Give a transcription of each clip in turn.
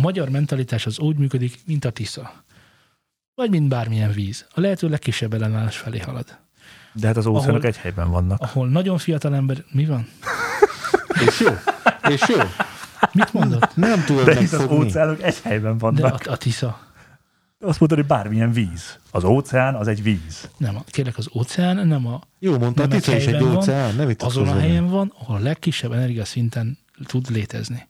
A magyar mentalitás az úgy működik, mint a Tisza. Vagy mint bármilyen víz. A lehető legkisebb ellenállás felé halad. De hát az óceánok egy helyben vannak. Ahol nagyon fiatal ember... Mi van? És jó? És jó? Mit mondott? Nem tudod De hisz az óceánok egy helyben De vannak. a, a Tisza. Azt mondod, hogy bármilyen víz. Az óceán az egy víz. Nem, kérlek, az óceán nem a Jó mondta, a Nem Tisza is egy helyben van, óceán, ne azon a helyen van, ahol a legkisebb energiaszinten tud létezni.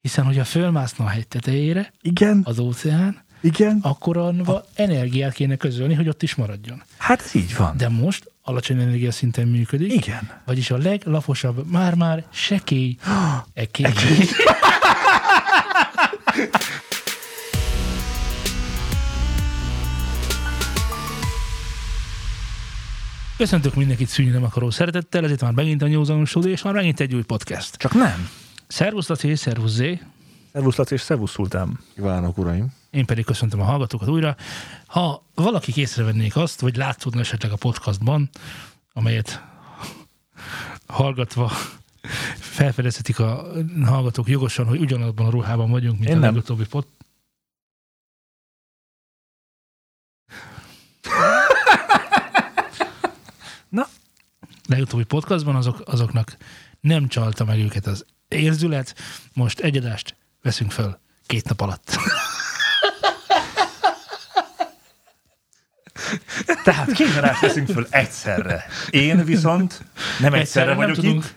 Hiszen, hogyha fölmászna a hegy tetejére, Igen, az óceán, igen. akkor annak energiát kéne közölni, hogy ott is maradjon. Hát ez így van. De most alacsony energiaszinten működik, Igen. vagyis a leglaposabb, már-már sekély ekély. Köszöntök mindenkit szűnyi nem akaró szeretettel, ez itt már megint a Nyúzanul Stúdió, és már megint egy új podcast. Csak nem. Szervusz Laci, és szervusz Zé, Szervusz Laci és szervusz Szultán. Kívánok, uraim. én pedig köszöntöm a hallgatókat újra. Ha valakik észrevennék azt, vagy látszódna esetleg a podcastban, amelyet hallgatva felfedezhetik a hallgatók jogosan, hogy ugyanabban a ruhában vagyunk, mint Én a nem. legutóbbi pod. Na. legutóbbi podcastban azok, azoknak nem csalta meg őket az érzület. Most egyedást veszünk föl két nap alatt. Tehát két adást veszünk föl egyszerre. Én viszont nem egyszerre, nem vagyok tudunk. itt.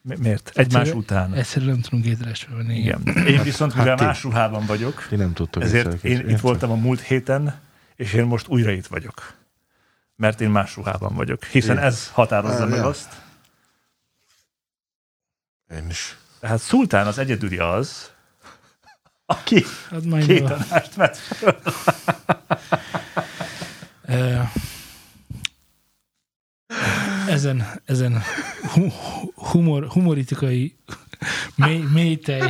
Mi- Miért? Egymás Egyszerre- után. Egyszerűen nem tudunk. Igen. Én viszont, mivel Hát ti- más ruhában vagyok, Ti nem tudtok ezért egyszerre én itt voltam a múlt héten, és én most újra itt vagyok. Mert én más ruhában vagyok. Hiszen Igen. ez határozza Ah, meg azt. Én is. Tehát Szultán az egyedüli az, aki Hát majd két a- adást vett föl. Ezen, ezen hu, humor, humoritikai mély, mélytej,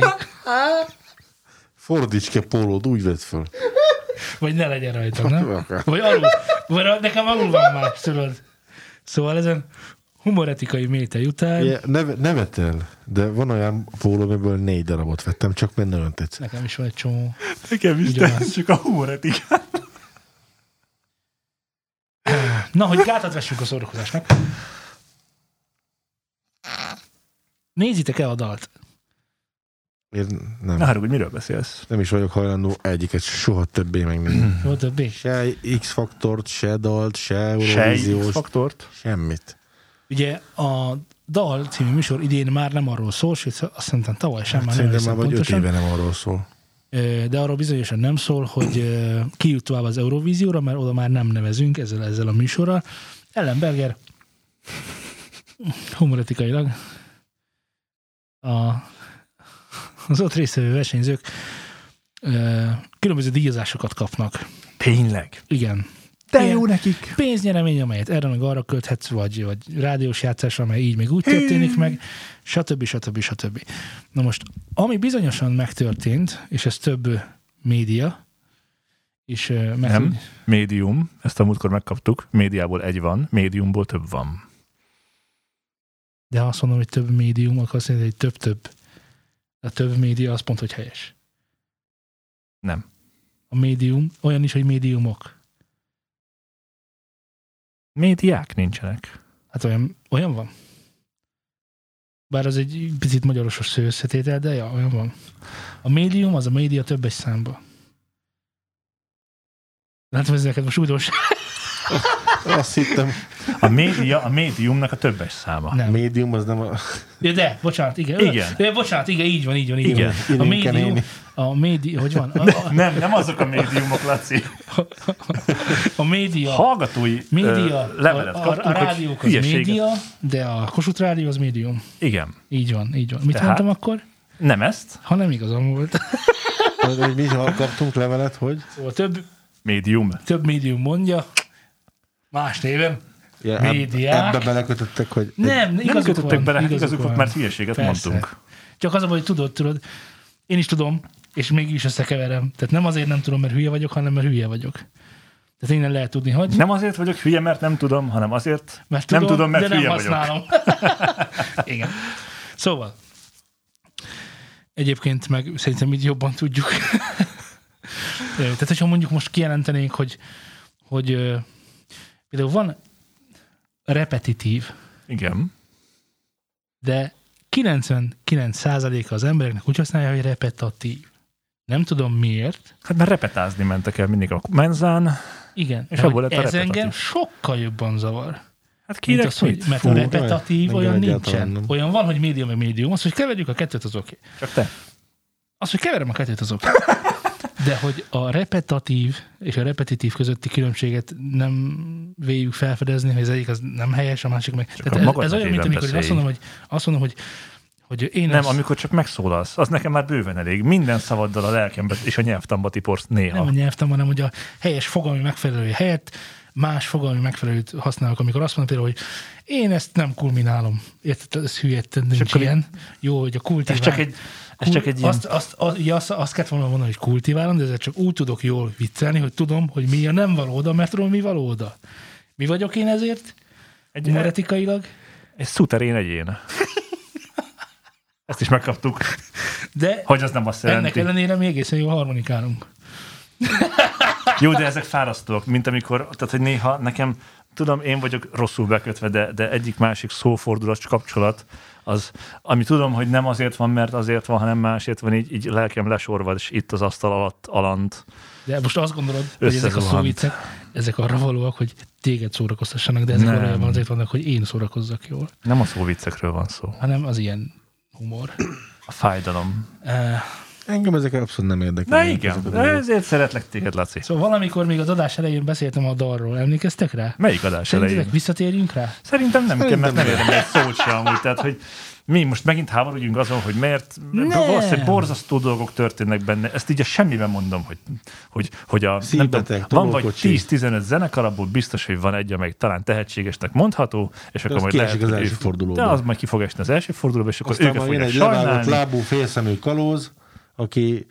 Fordíts ki a pólód, úgy vedd föl. vagy ne legyen rajta, nem? Vagy alul, vagy nekem alul van más, tudod. Szóval ezen humoretikai mélytej után Ja, neve, nevetel, de van olyan póló, amiből négy darabot vettem, csak mert nagyon tetszett. nekem is van egy csomó. Nekem is, de csak a humoretikát. Na, hogy gátat vessünk a szórakozásnak. Nézzétek el a dalt. Én nem, Na, hogy miről beszélsz? nem is vagyok hajlandó egyiket soha többé megnézni. Volt többé? Se X-faktort, se dalt, se Se Eurovíziós, faktort? semmit. Ugye a Dal című műsor idén már nem arról szól, sőt azt szerintem tavaly sem, már nem Szerintem már vagy öt éve nem arról szól. De arról bizonyosan nem szól, hogy ö, ki jut tovább az Eurovízióra, mert oda már nem nevezünk ezzel, ezzel a műsorral. Ellenberger humoretikailag a, az ott résztvevő versenyzők különböző díjazásokat kapnak. Tényleg? Igen. De Igen. jó nekik. Pénznyeremény, amelyet erre meg arra költhetsz, vagy, vagy rádiós játszás, amely így meg úgy történik meg, stb. stb. stb. Na most, ami bizonyosan megtörtént, és ez több média, és meg, Nem. Médium, ezt a múltkor megkaptuk. Médiából egy van, médiumból több van. de ha azt mondom, hogy több médium, akkor azt jelenti, hogy több-több. A több média az pont, hogy helyes. Nem. A médium, olyan is, hogy médiumok. Médiák nincsenek. Hát olyan, olyan van. Bár az egy picit magyarosos összetétel, de ja, olyan van. A médium az a média többes számba. Látom, ez neked most újdonság. Azt hittem, A média, a médiumnak a többes száma. Nem. médium az nem a... Ja, de, bocsánat, igen. Igen. Ja, bocsánat, igen, így van, így van, így Igen. van. A médium, néni. a média, hogy van? A, a, Nem, nem azok a médiumok, Laci. a média, Hallgatói média, ö, levelet a, a, kaptunk, a hogy rádiók az hülyeséget- média, de a Kossuth Rádió az médium. Igen. Így van, így van. Mit Tehát? mondtam akkor? Nem ezt. Ha nem igazam volt. Hogy mi kaptunk levelet, hogy? Szóval több, Médium. több médium mondja, más néven. Ja, Médiák. Ebbe belekötöttek, hogy... Nem, Nem kötöttek van, bele, igazuk igazuk volt, van. mert hülyeséget Persze. mondtunk. Csak az hogy tudod, tudod, én is tudom, és mégis összekeverem. Tehát nem azért nem tudom, mert hülye vagyok, hanem mert hülye vagyok. Tehát innen lehet tudni, hogy Nem azért vagyok hülye, mert nem tudom, hanem azért, mert nem tudom, mert de nem hülye vagyok. használom. Igen. Szóval, Egyébként meg szerintem így jobban tudjuk. Tehát, hogyha mondjuk most kijelentenénk, hogy, hogy például van repetitív, Igen. de 99%-a az embereknek úgy használja, hogy repetatív. Nem tudom miért. Hát mert repetázni mentek el mindig a menzán. Igen, És abból lett a ez engem sokkal jobban zavar. Hát kinek az, hogy, mert Fú, a repetatív engem olyan nincsen. nem. Olyan van, hogy médium, meg médium. Az, hogy keverjük a kettőt, az oké. Csak te. Az, hogy keverem a kettőt, az oké. De hogy a repetatív és a repetitív közötti különbséget nem véljük felfedezni, hogy az egyik az nem helyes, a másik meg. Csak Tehát ez, olyan, mint amikor én azt beszélj. mondom, hogy, azt mondom, hogy, hogy én Nem, azt, amikor csak megszólalsz, az nekem már bőven elég. Minden szavaddal a lelkembe és a nyelvtamba tiporsz néha. nem a nyelvtan, hanem hogy a helyes fogalmi megfelelő helyett más fogalmi megfelelőt használok, amikor azt mondom például, hogy én ezt nem kulminálom. Érted, ez hülye, nincs ilyen. Jó, hogy a kultivál. Ez csak egy, ez csak egy ilyen... azt, azt, azt, ja, azt, azt kellett volna mondani, hogy kultiválom, de ezzel csak úgy tudok jól viccelni, hogy tudom, hogy mi a nem valóda, mert tudom, mi valóda. Mi vagyok én ezért? egy, Humoretikailag? egy szuterén egyén. Ezt is megkaptuk, De hogy az nem azt ennek jelenti. ellenére mi egészen jól harmonikálunk. Jó, de ezek fárasztóak, mint amikor, tehát hogy néha nekem, tudom, én vagyok rosszul bekötve, de, de egyik-másik szófordulat, kapcsolat, az, ami tudom, hogy nem azért van, mert azért van, hanem másért van, így, így lelkem lesorvad, és itt az asztal alatt alant. De most azt gondolod, hogy ezek a szóviccek, ezek arra valóak, hogy téged szórakoztassanak, de ezek Nem. valójában azért vannak, hogy én szórakozzak jól, Nem a szóviccekről van szó. hanem az ilyen humor. A fájdalom. Uh, Engem ezek abszolút nem érdekel. Na igen, ezért szeretlek téged, Laci. szóval valamikor még az adás elején beszéltem a dalról, emlékeztek rá? Melyik adás Szerintetek elején? visszatérjünk rá? Szerintem nem kell, Szerintem mert nem nem. érdemel egy szót se amúgy. Tehát, hogy mi most megint háborúdjunk azon, hogy miért Nem. valószínűleg borzasztó dolgok történnek benne. Ezt így a semmiben mondom, hogy, hogy, hogy a, nem Szívbeteg, tudom, van vagy tolókocsi. 10-15 zenekar, abból biztos, hogy van egy, amelyik talán tehetségesnek mondható, és akkor az majd lehet, az hogy első fordulóba. De az majd ki fog esni az első fordulóba, és akkor Aztán jön fogják egy sajnálni. lábú, félszemű kalóz, aki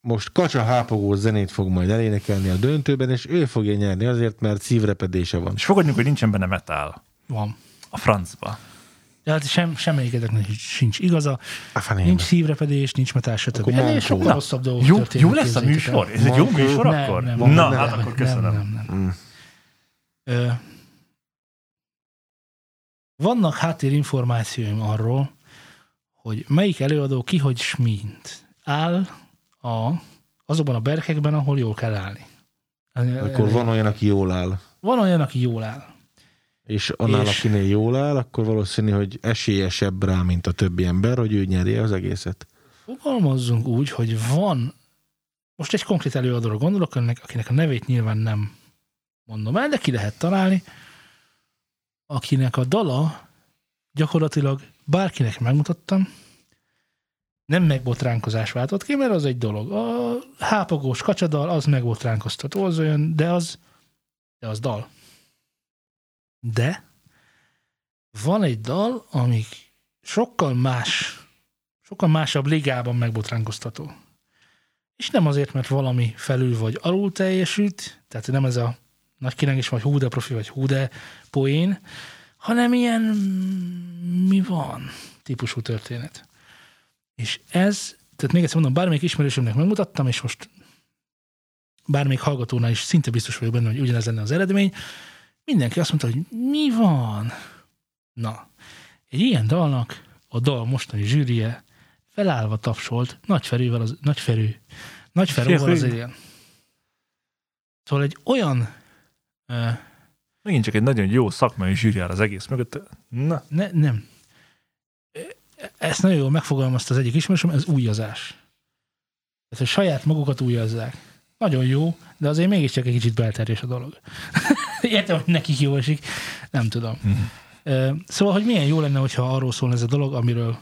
most kacsa hápogó zenét fog majd elénekelni a döntőben, és ő fogja nyerni azért, mert szívrepedése van. És fogadjunk, hogy nincsen benne metal Van. a francba. De hát sem, semmelyiketeknek sincs igaza, A nincs szívrepedés, nincs metál, stb. Ennél sokkal Na, rosszabb dolgok Jó, jó lesz a műsor? Ez egy jó műsor Nem, akkor? nem, Na, nem, hát nem, akkor köszönöm. Nem, nem, nem. Ö, vannak háttérinformációim arról, hogy melyik előadó ki hogy smint áll a, azokban a berkekben, ahol jól kell állni. Akkor van olyan, aki jól áll. van olyan, aki jól áll. És annál, És- akinél jól áll, akkor valószínű, hogy esélyesebb rá, mint a többi ember, hogy ő nyerje az egészet. Fogalmazzunk úgy, hogy van, most egy konkrét előadóra gondolok, önnek, akinek a nevét nyilván nem mondom el, de ki lehet találni, akinek a dala gyakorlatilag bárkinek megmutattam, nem megbotránkozás váltott ki, mert az egy dolog. A hápogós kacsadal, az megbotránkoztató, az olyan, de az, de az dal. De van egy dal, ami sokkal más sokkal másabb ligában megbotránkoztató. És nem azért, mert valami felül vagy alul teljesült, tehát nem ez a nagy kilengés, vagy hú de profi, vagy hú de poén, hanem ilyen mm, mi van típusú történet. És ez, tehát még egyszer mondom, bármelyik ismerősömnek megmutattam, és most bármelyik hallgatónál is szinte biztos vagyok benne, hogy ugyanez lenne az eredmény, mindenki azt mondta, hogy mi van? Na, egy ilyen dalnak a dal mostani zsűrie felállva tapsolt nagyferűvel az, nagyferű, nagyferúval az élén. Szóval egy olyan ö, Megint csak egy nagyon jó szakmai zsűri áll az egész mögött. Na, ne, nem. Ezt nagyon jól megfogalmazta az egyik ismerősöm, ez újazás. Tehát, hogy saját magukat újazzák. Nagyon jó, de azért mégiscsak egy kicsit belterjes a dolog. Értem, hogy nekik jó esik, nem tudom. Ö, Szóval, hogy milyen jó lenne, hogyha arról szólna ez a dolog, amiről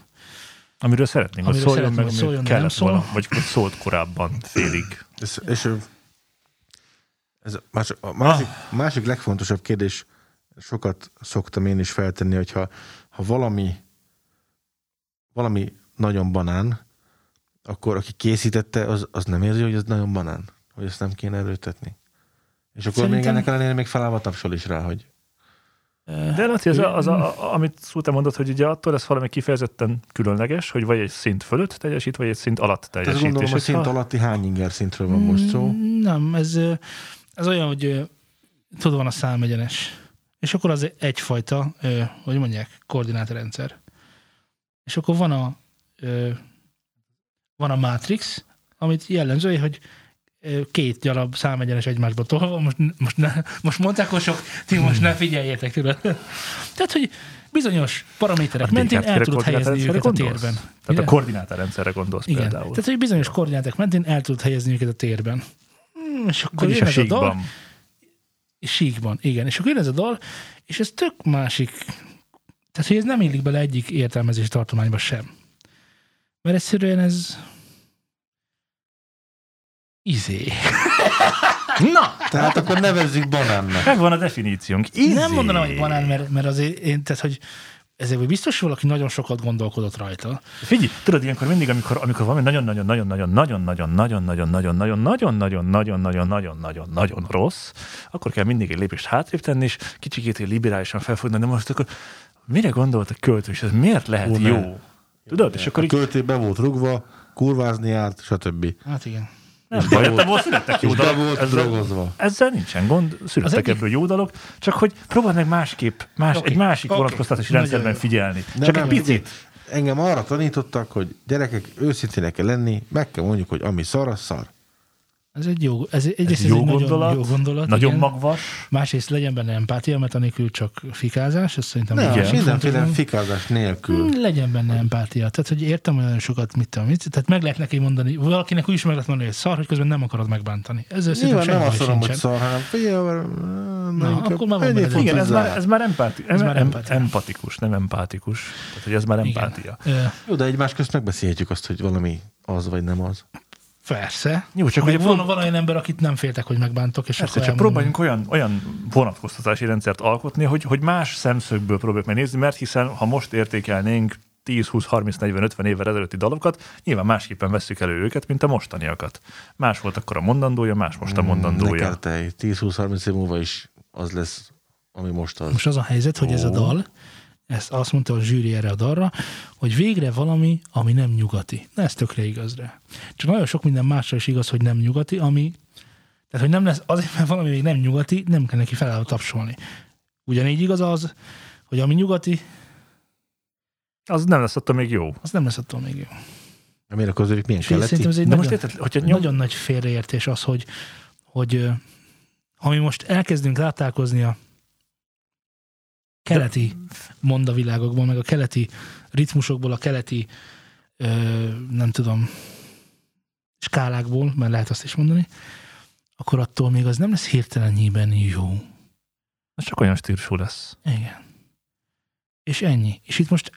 amiről szeretnénk, hogy Amiről szóljon meg, hogy szóljon, de nem kellett szól. volna, vagy hogy szólt korábban félig. Ez, és ö, ez a másik, a másik, Ah. másik legfontosabb kérdés, sokat szoktam én is feltenni, hogyha ha valami valami nagyon banán, akkor aki készítette, az, az nem érzi, hogy ez nagyon banán, hogy ezt nem kéne erőltetni. És akkor Szerintem- még ennek ellenére még felállva tapsol is rá, hogy De Laci, az, az a, a, amit Szúte mondott, hogy ugye attól lesz valami kifejezetten különleges, hogy vagy egy szint fölött teljesít, vagy egy szint alatt Tehát teljesít. gondolom, És a ez szint ha- alatti hány inger szintről van most szó. Mm, Nem, ez, ez olyan, hogy tudod, van a számegyenes. És akkor az egyfajta, hogy mondják, koordinátorrendszer. És akkor van a ö, van a Matrix, amit jellemző, hogy két darab számegyenes egymásba tolva, most, most, ne, most mondták, hogy sok, ti most ne figyeljetek, tudod. Tehát, hogy bizonyos paraméterek mentén el tudod helyezni őket a térben. Tehát Ugye? a koordinátorrendszerre gondolsz Igen. például. Tehát, hogy bizonyos koordináták mentén el tudod helyezni őket a térben. Hmm, És akkor Vagyis a ez a dal, síkban. síkban, igen. És akkor jön ez a dal, és ez tök másik. Tehát, hogy ez nem illik bele egyik értelmezési tartományba sem. Mert egyszerűen ez izé. Na! Tehát akkor nevezzük banánnak. Megvan a definíciónk. Easy. Nem mondanám, hogy banán, mert, mert azért én, tehát, hogy ezért biztos, hogy valaki nagyon sokat gondolkodott rajta. Figyelj, tudod, ilyenkor mindig, amikor, amikor valami nagyon-nagyon-nagyon-nagyon-nagyon-nagyon-nagyon-nagyon-nagyon-nagyon-nagyon-nagyon-nagyon rossz, akkor kell mindig egy lépést hátrébb tenni, és kicsikét liberálisan felfogni, de most akkor mire gondolt a költő, és ez miért lehet Ó, ne. jó? Tudod, és akkor A így, költé be volt rugva, kurvázni járt, stb. Hát igen. nem baj, hát abból születtek jó dalok. volt Ezzel, drogozva. ezzel nincsen gond, születtek egyik- ebből jó dalok, csak hogy próbáld meg másképp, más, Oké, egy másik oké, vonatkoztatási nagyon rendszerben jó. figyelni. De csak nem, egy picit. Engem arra tanítottak, hogy gyerekek, őszintének kell lenni, meg kell mondjuk, hogy ami szar, az szar. Ez egy jó, ez, egyrészt Ez ez jó egy gondolat, nagyon jó gondolat. Nagyon igen. magvas. Másrészt legyen benne empátia, mert anélkül csak fikázás, ez szerintem Nem, nagyon mindenféle fikázás nélkül. Hmm, Legyen benne empátia. Tehát, hogy értem olyan sokat, mit tudom, mit. Tehát meg lehet neki mondani, valakinek úgy is meg lehet mondani, hogy szar, hogy közben nem akarod bántani. Ezzel szerintem Nyilván nem azt mondom, hogy szar, hanem figyelj, Na, akkor már van benne Igen, ez már, ez már, empáti, ez Ez már már em, empátia. empatikus, nem empátikus. Tehát, hogy ez már empátia. Jó, de egymás közt megbeszélhetjük azt, hogy valami az vagy nem az. Persze. Jó, csak ugye van, van olyan ember, akit nem féltek, hogy megbántok, és Persze, csak próbáljunk olyan, olyan vonatkoztatási rendszert alkotni, hogy, hogy más szemszögből próbáljuk megnézni, mert hiszen ha most értékelnénk 10, 20, 30, 40, 50 évvel ezelőtti dalokat, nyilván másképpen vesszük elő őket, mint a mostaniakat. Más volt akkor a mondandója, más most a mondandója. Neked te 10-20-30 év múlva is az lesz, ami most az. Most az a helyzet, hogy ez a Ó. dal, ezt azt mondta a zsűri erre a dalra, hogy végre valami, ami nem nyugati. Na, ez tökre igaz rá. Csak nagyon sok minden másra is igaz, hogy nem nyugati, ami, tehát hogy nem lesz, azért, mert valami még nem nyugati, nem kell neki felállva tapsolni. Ugyanígy igaz az, hogy ami nyugati, Az nem lesz attól még jó. az nem lesz attól még jó. De miért akkor milyen És keleti? szerintem ez egy De nagyon, most érted, hogyha nyom... nagyon nagy félreértés az, hogy, hogy ha mi most elkezdünk rátálkozni a keleti mondavilágokból, meg a keleti ritmusokból, a keleti ö, nem tudom skálákból, mert lehet azt is mondani, akkor attól még az nem lesz hirtelennyében jó. az csak olyan stílusú lesz. Igen. És ennyi. És itt most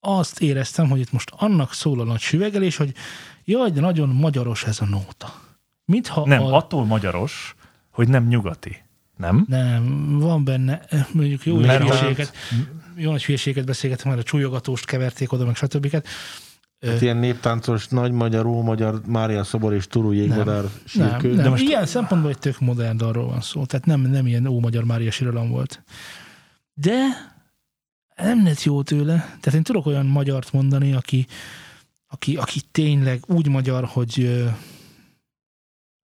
azt éreztem, hogy itt most annak szól a nagy süvegelés, hogy jaj, de nagyon magyaros ez a nóta. Mintha Nem, a... attól magyaros, hogy nem nyugati. Nem? Nem, van benne, mondjuk jó Mert hülyeséget, jó nagy hülyeséget beszélgettem, mert a csúlyogatóst keverték oda, meg stb. Hát ilyen néptáncos, nagy magyar, ómagyar, Mária Szobor és Turú Jégmadár Nem, sírkő. nem. De most Ilyen szempontból egy tök modern dalról van szó. Tehát nem, nem ilyen ómagyar Mária síralom volt. De nem lett jó tőle. Tehát én tudok olyan magyart mondani, aki, aki, aki tényleg úgy magyar, hogy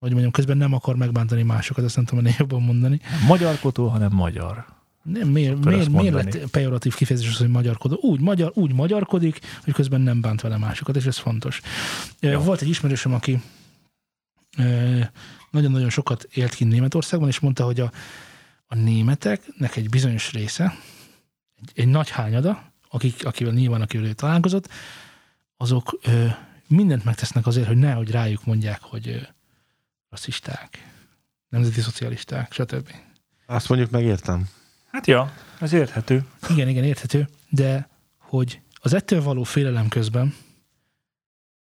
hogy mondjam, közben nem akar megbántani másokat, ezt nem tudom ennél jobban mondani. Nem magyarkotó, hanem magyar. Nem, miért, miért, miért lett pejoratív kifejezés az, hogy magyarkodó? Úgy, magyar, úgy magyarkodik, hogy közben nem bánt vele másokat, és ez fontos. Jó. Volt egy ismerősöm, aki nagyon-nagyon sokat élt ki Németországban, és mondta, hogy a, a németeknek egy bizonyos része, egy, egy nagy hányada, akik, akivel nyilván, akivel ő találkozott, azok ö, mindent megtesznek azért, hogy nehogy rájuk mondják, hogy rasszisták, nemzeti szocialisták, stb. azt mondjuk megértem. Hát ja, ez érthető. Igen, igen, érthető, de hogy az ettől való félelem közben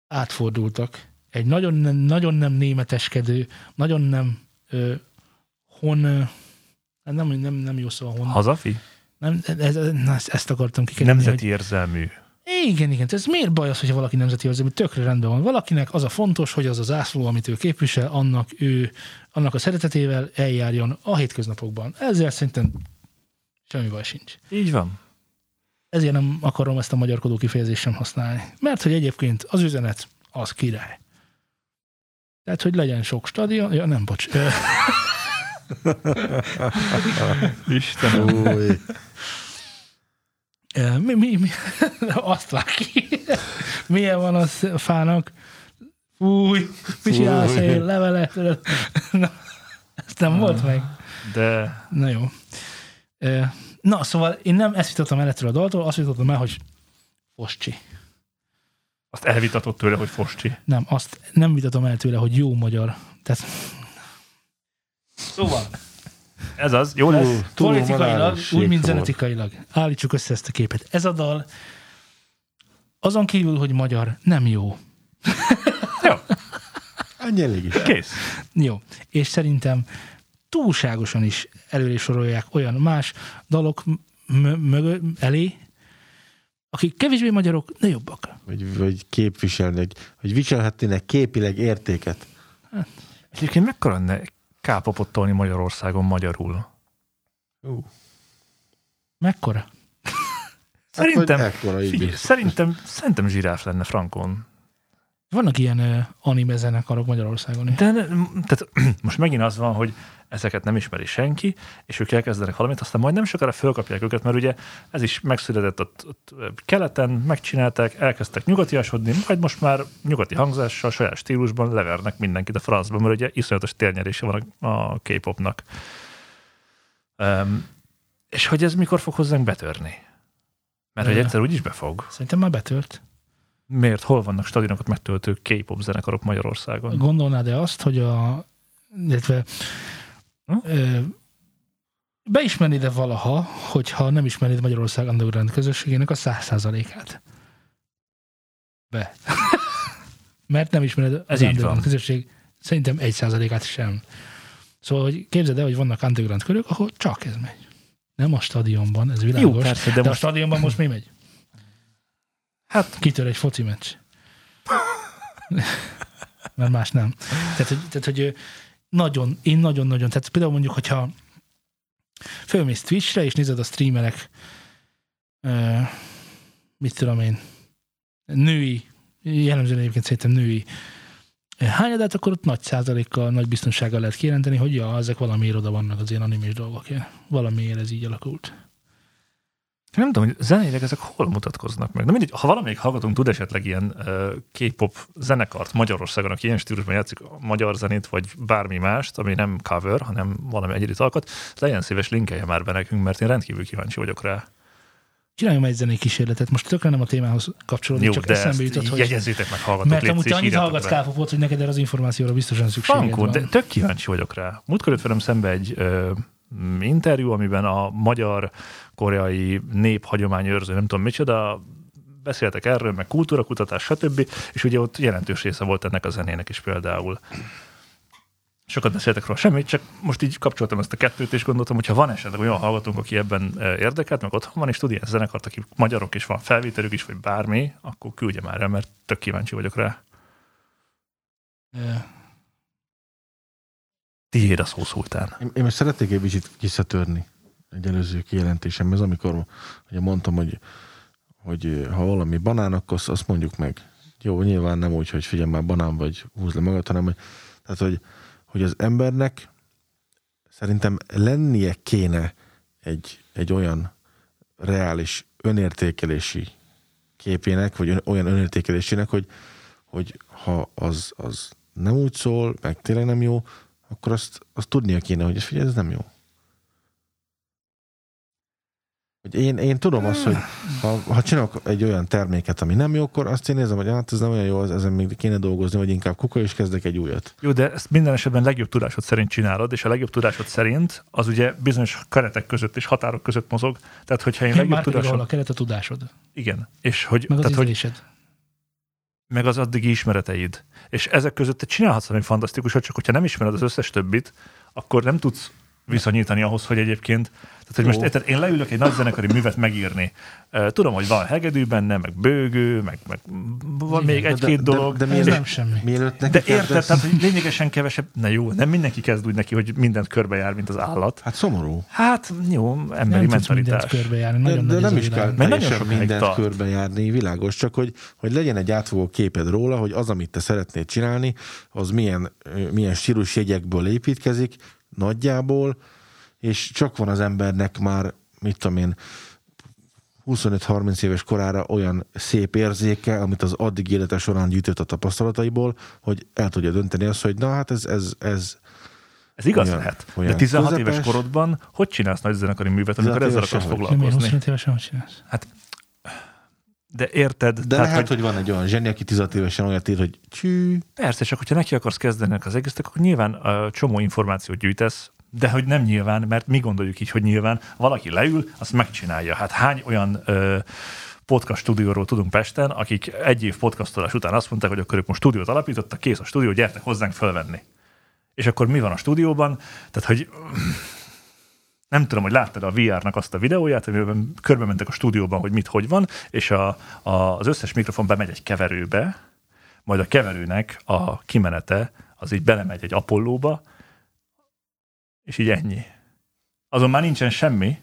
átfordultak egy nagyon nem, nagyon nem németeskedő, nagyon nem ö, hon, ö, nem, nem, nem jó szó a hon. Hazafi? Nem, ez, ez, ezt akartam kikerülni. Nemzeti érzelmű. Igen, igen. Ez miért baj az, hogyha valaki nemzeti érzemű? Tökre rendben van. Valakinek az a fontos, hogy az az zászló, amit ő képvisel, annak, ő, annak a szeretetével eljárjon a hétköznapokban. Ezzel szerintem Semmi baj sincs. Így van. Ezért nem akarom ezt a magyarkodó kifejezést sem használni. Mert hogy egyébként az üzenet az király. Tehát, hogy legyen sok stadion. Ja, nem, bocs. Istenem. Új. Mi, mi, mi? Azt vág ki. Milyen van az a fának? Fúj, mi csinálsz én? Levele. Na, ezt nem volt meg. De Na jó. Na, szóval én nem ezt jutottam el ettől a daltól, azt jutottam el, hogy Foscsi. azt elvitatott tőle, hogy Foscsi. Nem, azt nem vitatom el tőle, hogy jó magyar. Tehát... Szóval, Ez az, jó lesz. túl politikailag, úgy, mint zenetikailag. Állítsuk össze ezt a képet. Ez a dal azon kívül, hogy magyar, nem jó. Jó, Ennyi elég is. kész. Jó. És szerintem túlságosan is előre sorolják olyan más dalok mögö, elé, akik kevésbé magyarok, de jobbak. Vagy, vagy képviselni, hogy, viselhetnének képileg értéket. Egyébként mekkora lenne kápopot tolni Magyarországon magyarul? Ú. Mekkora? Szerintem, Hát, ekkora így figyelj, szerintem, szerintem zsiráf lenne frankon. Vannak ilyen uh, anime zenekarok Magyarországon is. De tehát, most megint az van, hogy ezeket nem ismeri senki, és ők elkezdenek valamit, aztán majd nem sokára fölkapják őket, mert ugye ez is megszületett ott, ott keleten, megcsinálták, elkezdtek nyugatiasodni, majd most már nyugati hangzással, saját stílusban levernek mindenkit a francba, mert ugye iszonyatos térnyerése van a, a K-popnak. Um, és hogy ez mikor fog hozzánk betörni? Mert hogy egyszer úgyis befog. Szerintem már betört. Miért? Hol vannak stadionokat megtöltő K-pop zenekarok Magyarországon? Gondolnád-e azt, hogy a... Illetve, Ö, beismernéd-e valaha, hogyha nem ismernéd Magyarország underground közösségének a száz százalékát? Be. Mert nem ismered az Ez underground van. közösség szerintem egy százalékát sem. Szóval, hogy képzeld el, hogy vannak underground körök, ahol csak ez megy. Nem a stadionban, ez világos. Jó, persze, de, de, de a most, stadionban most mi megy? hát kitör egy foci meccs. Mert más nem. Tehát, hogy, tehát, hogy nagyon, én nagyon-nagyon, tehát például mondjuk, hogyha fölmész Twitchre, és nézed a streamerek, ö, mit tudom én, női, jellemzően egyébként szerintem női hányadát, akkor ott nagy százalékkal, nagy biztonsággal lehet kijelenteni, hogy ja, ezek valamiért oda vannak az ilyen animés dolgok. Valamiért ez így alakult. Nem tudom, hogy zeneileg ezek hol mutatkoznak meg. De mindegy, ha valamelyik hallgatónk tud esetleg ilyen uh, K-pop zenekart Magyarországon, aki ilyen stílusban játszik a magyar zenét, vagy bármi mást, ami nem cover, hanem valami egyedit alkot, legyen szíves linkelje már be nekünk, mert én rendkívül kíváncsi vagyok rá. Csináljunk egy zenei kísérletet. Most tökre nem a témához kapcsolódik, Jó, csak de eszembe jutott, hogy... jegyezzétek meg, hallgatók, Mert amúgy annyit hallgatsz kápopot, hogy neked erre az információra biztosan szükséged Frankó, van. de tök kíváncsi vagyok rá. Múltkor jött velem szembe egy ö, interjú, amiben a magyar koreai néphagyományőrző, nem tudom micsoda, beszéltek erről, meg kultúrakutatás, stb. És ugye ott jelentős része volt ennek a zenének is például. Sokat beszéltek róla semmit, csak most így kapcsoltam ezt a kettőt, és gondoltam, hogy ha van esetleg olyan hallgatónk, aki ebben eh, érdekelt, meg otthon van, és tud ilyen zenekart, akik magyarok is van, felvételük is, vagy bármi, akkor küldje már el, mert tök kíváncsi vagyok rá. Tiéd a szó szultán. Én, én most szeretnék egy kicsit visszatörni egy előző kijelentésemhez, amikor ugye mondtam, hogy, hogy ha valami banán, akkor azt, azt mondjuk meg. Jó, nyilván nem úgy, hogy figyelj már banán vagy húz le magad, hanem hogy, tehát, hogy, hogy az embernek szerintem lennie kéne egy, egy olyan reális önértékelési képének, vagy olyan önértékelésének, hogy, hogy ha az, az nem úgy szól, meg tényleg nem jó, akkor azt, azt tudnia kéne, hogy figyelj, ez nem jó. Hogy én, én tudom azt, hogy ha, ha csinálok egy olyan terméket, ami nem jó, akkor azt én nézem, hogy hát ez nem olyan jó, az- ezen még kéne dolgozni, vagy inkább kuka, és kezdek egy újat. Jó, de ezt minden esetben legjobb tudásod szerint csinálod, és a legjobb tudásod szerint az ugye bizonyos keretek között és határok között mozog. Tehát, hogyha én legjobb pedig ahol tudásod... a keret a tudásod, Igen. És hogy, meg az tehát, hogy ízlésed. meg az addigi ismereteid. És ezek között te csinálhatsz valami fantasztikusat, csak hogyha nem ismered az összes többit, akkor nem tudsz viszonyítani ahhoz, hogy egyébként tehát, hogy most én leülök egy nagy zenekari művet megírni. Tudom, hogy van hegedű benne, meg bőgő, meg, meg van még de- egy-két de- dolog. de Ez miért- nem semmi. Mielőtt neki De érted, kezdesz- tehát, hogy lényegesen kevesebb, na jó, nem mindenki kezd úgy neki, hogy mindent körbejár, mint az állat. Hát szomorú. Hát jó, emberi Nem tudsz mentalitás. körbejárni. De, Nagyon de ez nem is kell Mert nagyon sokáig mindent tart. körbejárni, világos, csak hogy, hogy legyen egy átfogó képed róla, hogy az, amit te szeretnéd csinálni, az milyen, milyen stílusjegyekből építkezik, nagyjából, és csak van az embernek már, mit tudom én, 25-30 éves korára olyan szép érzéke, amit az addig élete során gyűjtött a tapasztalataiból, hogy el tudja dönteni azt, hogy na hát ez, ez, ez Ez igaz Olyan- lehet. olyan De 16 közepes. éves korodban hogy csinálsz nagy zenekari művet, amikor 16 ezzel akarsz foglalkozni? 25 évesen hogy csinálsz? Hát, de érted? de Tehát, lehet, hogy... van egy olyan zseni, aki 16 évesen olyat ír, hogy csű, Persze, csak hogyha neki akarsz kezdeni az egésznek, akkor nyilván uh, csomó információt gyűjtesz, de hogy nem nyilván, mert mi gondoljuk így, hogy nyilván valaki leül, azt megcsinálja. Hát hány olyan uh, podcast stúdióról tudunk Pesten, akik egy év podcastolás után azt mondták, hogy akkor ők most stúdiót alapítottak, kész a stúdió, gyertek hozzánk fölvenni. És akkor mi van a stúdióban? Tehát, hogy nem tudom, hogy láttad a VR-nak azt a videóját, amiben körbe mentek a stúdióban, hogy mit, hogy van, és a, a, az összes mikrofon bemegy egy keverőbe, majd a keverőnek a kimenete az így belemegy egy apollóba, és így ennyi. Azon már nincsen semmi,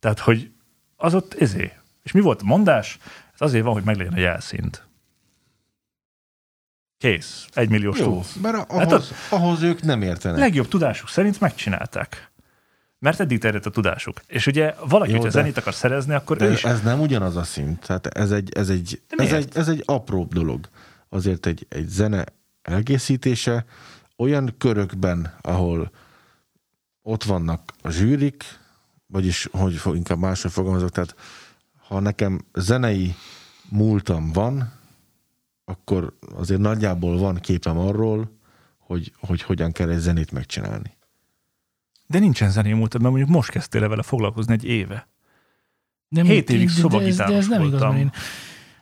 tehát, hogy az ott ezé. És mi volt a mondás? Ez azért van, hogy meglegyen a jelszint. Kész. Egy milliós Jó, mert Hát ahhoz, ahhoz ők nem értenek. Legjobb tudásuk szerint megcsinálták. Mert eddig terjedt a tudásuk. És ugye valaki, Jó, hogyha zenét akar szerezni, akkor De ő is ez nem ugyanaz a szint. Tehát ez egy, ez egy, ez egy, ez egy apróbb dolog. Azért egy, egy zene elkészítése olyan körökben, ahol ott vannak a zsűrik, vagyis hogy inkább máshogy fogalmazok, tehát ha nekem zenei múltam van, akkor azért nagyjából van képem arról, hogy, hogy hogyan kell egy zenét megcsinálni. De nincsen zenei múltad, mert mondjuk most kezdtél vele foglalkozni egy éve. Nem, Hét évig de-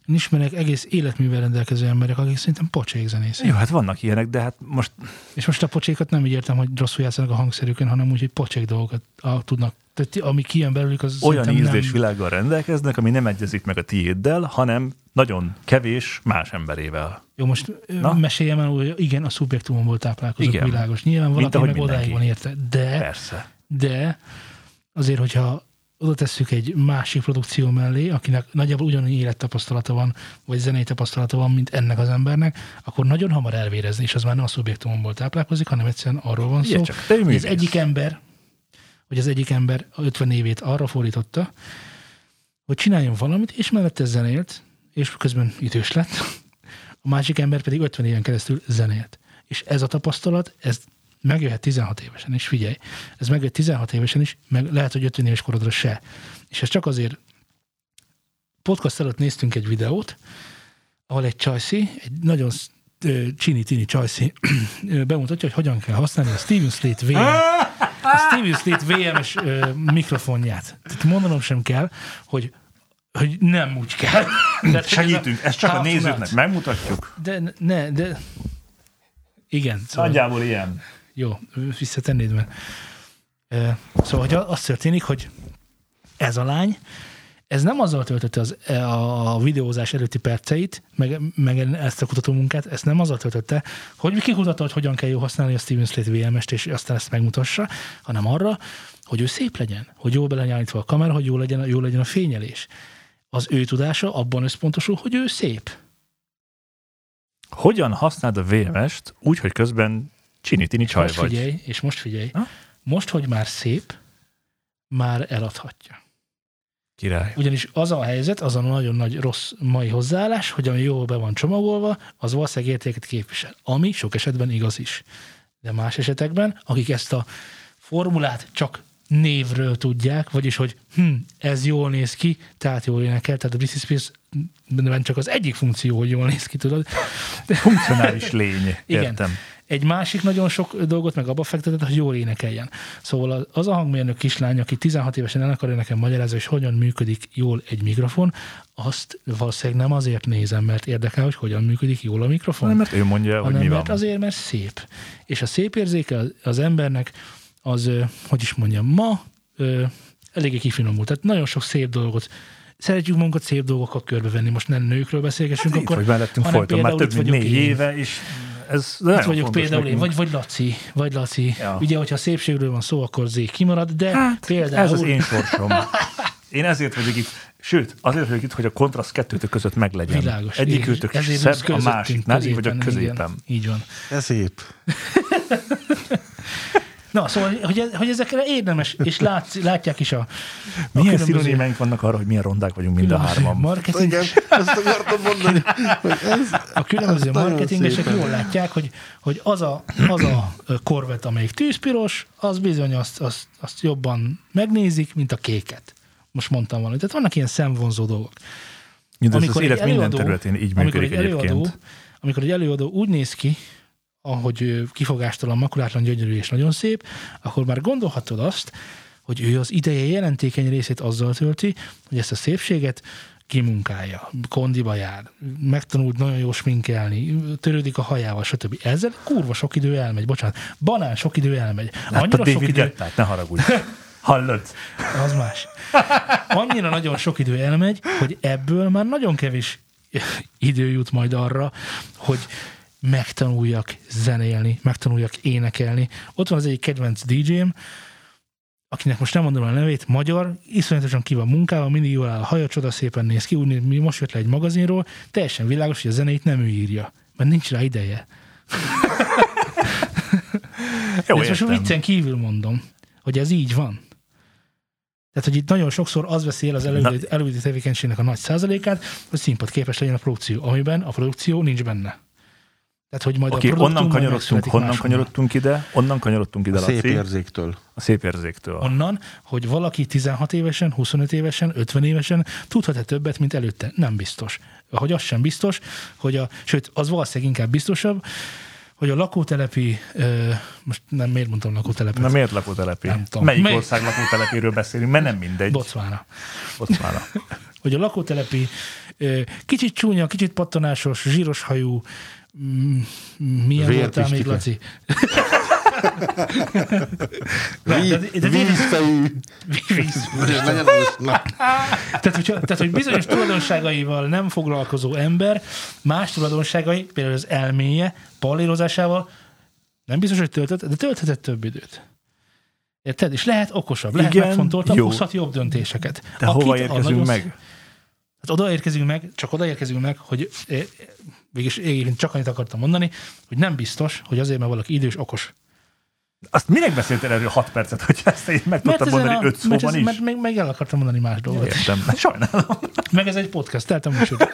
nem én, ismerek egész életművel rendelkező emberek, akik szerintem pocsék zenészek. Jó, hát vannak ilyenek, de hát most És most a pocsékat nem így értem, hogy rosszul játszanak a hangszerükön, hanem úgy, hogy pocsék dolgokat a, tudnak. Tehát ami kijön belőlük, az olyan ízlésvilággal rendelkeznek, ami nem egyezik meg a tiéddel, hanem nagyon kevés más emberével. Jó, most Na? Meséljem el, hogy igen, a szubjektumomból táplálkozok, Igen. világos. Nyilván Mint valaki ahogy meg mindenki. odáig van érte. De, Persze. de azért, hogyha oda tesszük egy másik produkció mellé, akinek nagyjából ugyanannyi élettapasztalata van, vagy zenei tapasztalata van, mint ennek az embernek, akkor nagyon hamar elvérezni, és az már nem a szubjektumomból táplálkozik, hanem egyszerűen arról van szó, csak hogy az egyik ember, hogy az egyik ember a 50 évét arra fordította, hogy csináljon valamit, és mellette zenélt, és közben idős lett. A másik ember pedig 50 éven keresztül zenélt. És ez a tapasztalat, ez megjöhet 16 évesen is, figyelj, ez megjött 16 évesen is, meg lehet, hogy 50 éves korodra se. És ez csak azért, podcast előtt néztünk egy videót, ahol egy csajszi, egy nagyon csini-tini csajszi bemutatja, hogy hogyan kell használni a Steven Slate VM, a Steven Slate VM-es mikrofonját. Tehát mondanom sem kell, hogy hogy nem úgy kell. Tehát Segítünk, ezt csak a nézőknek megmutatjuk. De ne, de... Igen, szóval, Nagyjából ilyen. Jó, visszatennéd, mert... Szóval, hogy az történik, hogy ez a lány, ez nem azzal töltötte az, a videózás előtti perceit, meg, meg ezt a kutatómunkát, ezt nem azzal töltötte, hogy kikutatta, hogy hogyan kell jó használni a Steven Slate VMS-t, és aztán ezt megmutassa, hanem arra, hogy ő szép legyen, hogy jól belenyállítva a kamera, hogy jó legyen, jó legyen a fényelés. Az ő tudása abban összpontosul, hogy ő szép. Hogyan használd a VMS-t úgy, hogy közben csinitini csaj most vagy? figyelj, és most figyelj. Ha? Most, hogy már szép, már eladhatja. Király. Ugyanis az a helyzet, az a nagyon nagy rossz mai hozzáállás, hogy ami jól be van csomagolva, az valószínűleg értéket képvisel. Ami sok esetben igaz is. De más esetekben, akik ezt a formulát csak névről tudják, vagyis, hogy hm, ez jól néz ki, tehát jól énekel, tehát a Britney Spears ben csak az egyik funkció, hogy jól néz ki, tudod. Funkcionális lény. Igen. Egy másik nagyon sok dolgot meg abba fektetett, hogy jól énekeljen. Szóval az- a hangmérnök kislány, aki 16 évesen el akarja nekem magyarázni, hogy hogyan működik jól egy mikrofon, azt valószínűleg nem azért nézem, mert érdekel, hogy hogyan működik jól a mikrofon, Nem, mert ő mondja, hogy hanem mi van. mert azért, mert szép. És a szép érzéke az- embernek az, hogy is mondjam, ma eléggé kifinomult. Tehát nagyon sok szép dolgot szeretjük magunkat szép dolgokat körbevenni. Most nem nőkről beszélgessünk, Hát akkor... vagy mellettünk hanem folyton, már több itt mint négy éve, és ez Itt nagyon vagyok például én, nekünk. vagy, vagy Laci, vagy Laci. Ja. Ugye, hogyha szépségről van szó, akkor Zé kimarad, de Hát, például... ez az én sorsom. Én ezért vagyok itt, sőt, azért vagyok itt, hogy a kontraszt kettőtök között meglegyen. Világos. Egyik És őtök ezért szebb, a másiknál, így vagyok középen, középen. Igen, így van. Ez szép. Na, szóval, hogy, hogy ezekre érdemes, és látsz, látják is a, a Milyen különböző- szinonimáink vannak arra, hogy milyen rondák vagyunk mind a hárman? marketing, Igen, ezt akartam mondani, ez, a különböző Ez marketingesek jól látják, hogy, hogy az a, az a korvet, amelyik tűzpiros, az bizony azt, azt, azt jobban megnézik, mint a kéket. Most mondtam valamit. Tehát vannak ilyen szemvonzó dolgok. Mindez az egy élet minden területén így amikor működik egy előadó, egyébként. amikor egy előadó úgy néz ki, ahogy kifogástalan, makulátlan, gyönyörű és nagyon szép, akkor már gondolhatod azt, hogy ő az ideje jelentékeny részét azzal tölti, hogy ezt a szépséget kimunkálja, kondiba jár, megtanult nagyon jó sminkelni, törődik a hajával, stb. Ezzel kurva sok idő elmegy, bocsánat, banán sok idő elmegy. Láttad Annyira sok David idő, Gettát? Ne haragudj. Hallod? az más. Annyira nagyon sok idő elmegy, hogy ebből már nagyon kevés idő jut majd arra, hogy megtanuljak zenélni, megtanuljak énekelni. Ott van az egyik kedvenc DJ-m, akinek most nem mondom a nevét, magyar, iszonyatosan ki van munkával, mindig jól áll a haja, csoda szépen néz ki, úgy mi most jött le egy magazinról, teljesen világos, hogy a zenét nem ő írja, mert nincs rá ideje. Jó, ezt most viccen kívül mondom, hogy ez így van. Tehát, hogy itt nagyon sokszor az veszi el az előző tevékenységnek a nagy százalékát, hogy színpad képes legyen a produkció, amiben a produkció nincs benne. Tehát, hogy majd Oké, a onnan kanyarodtunk, honnan máshonnan. kanyarodtunk ide, onnan kanyarodtunk ide, a szép Laci, érzéktől. a szép érzéktől. Onnan, hogy valaki 16 évesen, 25 évesen, 50 évesen tudhat-e többet, mint előtte? Nem biztos. Hogy az sem biztos, hogy a, sőt, az valószínűleg inkább biztosabb, hogy a lakótelepi, ö, most nem miért mondtam lakótelepet? Na miért lakótelepi? Nem tudom. Melyik Mely- ország lakótelepéről beszélünk? Mert nem mindegy. Botswana. Botswana. hogy a lakótelepi ö, kicsit csúnya, kicsit pattanásos, zsíros hajú, mm, milyen voltál még, Vérpistike. Laci? Vízfejű. Víz. Tehát, hogyha, tehát, hogy bizonyos tulajdonságaival nem foglalkozó ember, más tulajdonságai, például az elméje, palírozásával nem biztos, hogy töltött, de tölthetett több időt. Érted? És lehet okosabb, lehet Igen, megfontoltabb, jó. hozhat jobb döntéseket. De Akit hova a érkezünk meg? Hát oda érkezünk meg, csak oda érkezünk meg, hogy eh, végülis én csak annyit akartam mondani, hogy nem biztos, hogy azért, mert valaki idős, okos. Azt minek beszéltél erről 6 percet, hogy ezt én meg tudtam mondani 5 mert, szóban ez, is? mert meg, meg el akartam mondani más dolgot. Értem. Sajnálom. Meg ez egy podcast, a műsor.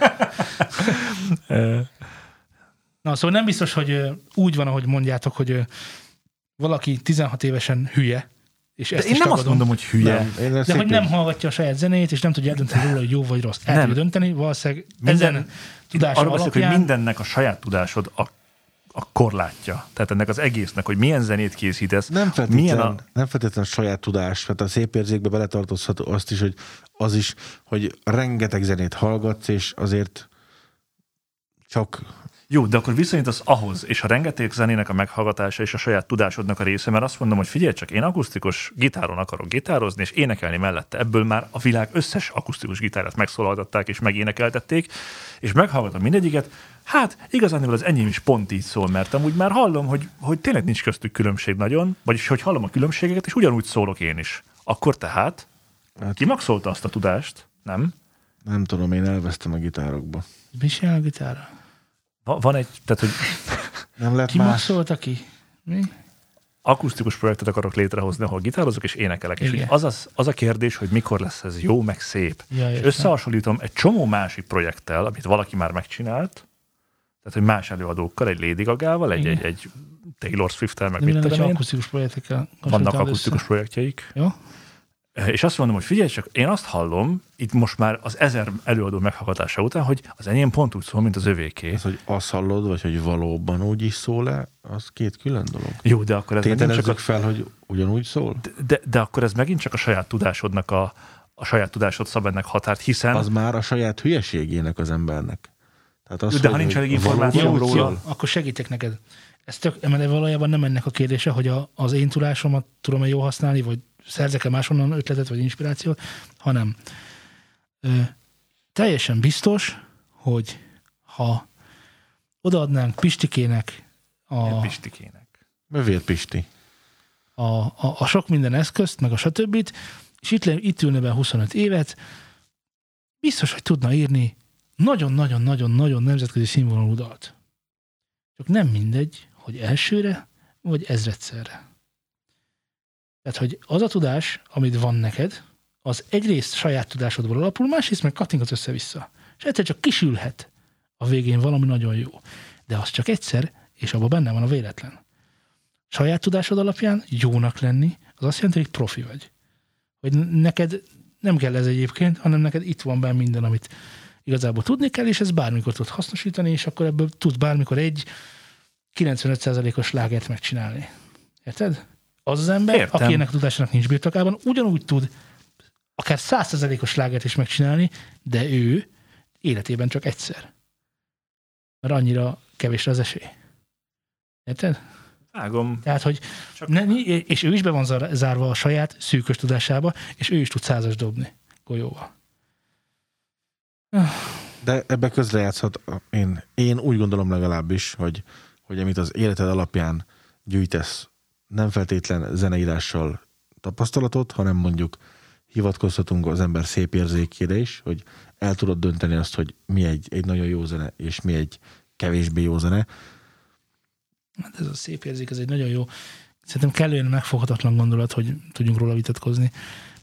Na, szóval nem biztos, hogy úgy van, ahogy mondjátok, hogy valaki 16 évesen hülye, és De ezt én is nem azt tagadom, mondom, hogy hülye. Nem, én de hogy nem hallgatja a saját zenét, és nem tudja eldönteni róla, hogy jó vagy rossz. El Nem. tudja dönteni, valószínűleg Minden- ezen tudása Arra beszélek, hogy alapján mindennek a saját tudásod a, a korlátja. Tehát ennek az egésznek, hogy milyen zenét készítesz, Nem feltétlen, milyen a, nem feltétlen saját tudás, mert a szép érzékbe beletartozhat azt is, hogy az is, hogy rengeteg zenét hallgatsz, és azért csak Jó, de akkor viszonyítasz ahhoz, és a rengeteg zenének a meghallgatása és a saját tudásodnak a része, mert azt mondom, hogy figyelj csak, én akusztikus gitáron akarok gitározni, és énekelni mellette. Ebből már a világ összes akusztikus gitárát megszólaltatták és megénekeltették, és meghallgatom mindegyiket, hát igazán az enyém is pont így szól, mert amúgy már hallom, hogy, hogy tényleg nincs köztük különbség nagyon, vagyis hogy hallom a különbségeket, és ugyanúgy szólok én is. Akkor tehát Hát- kimaxolta azt a tudást, nem? nem tudom, én elvesztem a gitárokba. mi csinál a gitára? Va- Van egy, tehát hogy Nem lehet Ki más. ki? Mi? akusztikus projektet akarok létrehozni, ahol gitározok és énekelek. És Igen. hogy az, az, az a kérdés, hogy mikor lesz ez jó, meg szép. Ja, és összehasonlítom egy csomó másik projekttel, amit valaki már megcsinált, tehát hogy más előadókkal, egy Lady Gaga-val, egy, egy, egy Taylor Swift-tel, meg De mit tudom én. akusztikus projektekkel Vannak akusztikus össze? projektjeik. Jó? És azt mondom, hogy figyelj csak, én azt hallom, itt most már az ezer előadó meghallgatása után, hogy az enyém pont úgy szól, mint az övéké. Ez, hogy azt hallod, vagy hogy valóban úgy is szól-e, az két külön dolog. Jó, de akkor ez megint csak a, fel, hogy ugyanúgy szól? de, de akkor ez megint csak a saját tudásodnak a, a saját tudásod szab ennek határt, hiszen Az már a saját hülyeségének az embernek. Tehát Jó, de ha nincs elég információ róla. akkor segítek neked. Ez tök, mert valójában nem ennek a kérdése, hogy a, az én tudásomat tudom-e jól használni, vagy szerzek-e máshonnan ötletet, vagy inspirációt, hanem ö, teljesen biztos, hogy ha odaadnánk Pistikének a, Pistikének. Mövér Pisti. a, a, a sok minden eszközt, meg a stb. és itt, itt ülne be 25 évet, biztos, hogy tudna írni nagyon-nagyon-nagyon-nagyon nemzetközi színvonalú dalt. Csak nem mindegy, hogy elsőre, vagy ezredszerre. Tehát, hogy az a tudás, amit van neked, az egyrészt saját tudásodból alapul, másrészt meg kattingat össze-vissza. És egyszer csak kisülhet a végén valami nagyon jó. De az csak egyszer, és abban benne van a véletlen saját tudásod alapján jónak lenni, az azt jelenti, hogy profi vagy. Hogy neked nem kell ez egyébként, hanem neked itt van benne minden, amit igazából tudni kell, és ez bármikor tud hasznosítani, és akkor ebből tudsz bármikor egy 95%-os lágert megcsinálni. Érted? Az az ember, Értem. aki ennek a tudásának nincs birtokában, ugyanúgy tud akár 100%-os lágert is megcsinálni, de ő életében csak egyszer. Mert annyira kevés az esély. Érted? Vágom. Tehát, hogy Csak- ne, és ő is be van zár- zárva a saját szűkös tudásába, és ő is tud százas dobni golyóval. De ebbe közrejátszhat, én, én úgy gondolom legalábbis, hogy, hogy amit az életed alapján gyűjtesz, nem feltétlen zeneírással tapasztalatot, hanem mondjuk hivatkozhatunk az ember szép érzékére is, hogy el tudod dönteni azt, hogy mi egy, egy nagyon jó zene, és mi egy kevésbé jó zene. Hát ez a szép érzék, ez egy nagyon jó, szerintem kellően megfoghatatlan gondolat, hogy tudjunk róla vitatkozni.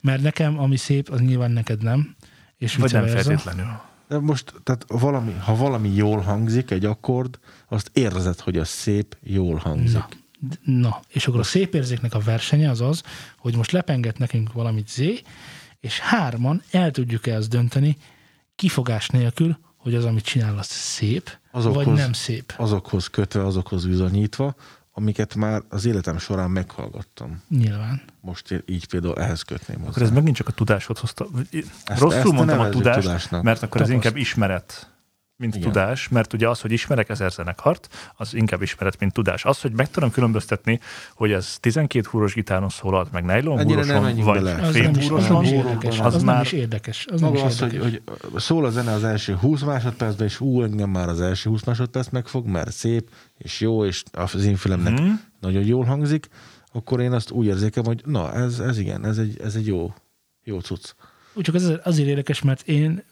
Mert nekem, ami szép, az nyilván neked nem. És Vagy nem feltétlenül. De most, tehát valami, ha valami jól hangzik, egy akkord, azt érzed, hogy az szép, jól hangzik. Na, na, és akkor a szép érzéknek a versenye az az, hogy most lepenget nekünk valamit Z, és hárman el tudjuk-e azt dönteni, kifogás nélkül, hogy az, amit csinál, az szép, Azokhoz- vagy nem szép. Azokhoz kötve, azokhoz bizonyítva, amiket már az életem során meghallgattam. Nyilván. Most így például ehhez kötném hozzá. Akkor ez megint csak a tudáshoz hozta. Ezt- Rosszul ezt mondtam a tudást, tudásnak. mert akkor ez Tapaszt. inkább ismeret, mint Igen. tudás, mert ugye az, hogy ismerek ezer zenekart, az inkább ismeret, mint tudás. Az, hogy meg tudom különböztetni, hogy ez 12 húros gitáron szólalt, meg nylon húroson, vagy bele. Az fém nem is, az nem is húroson, érdekes. az Az, nem már- is érdekes. Az Maga az, hogy, hogy szól a zene az első 20 másodpercben, és ú, engem már az első 20 másodperc megfog, mert szép, és jó, és az én fülemnek Mhm. nagyon jól hangzik, akkor én azt úgy érzékem, hogy na, ez, ez igen, ez egy, ez egy jó, jó cucc. Úgy csak ez azért érdekes, mert én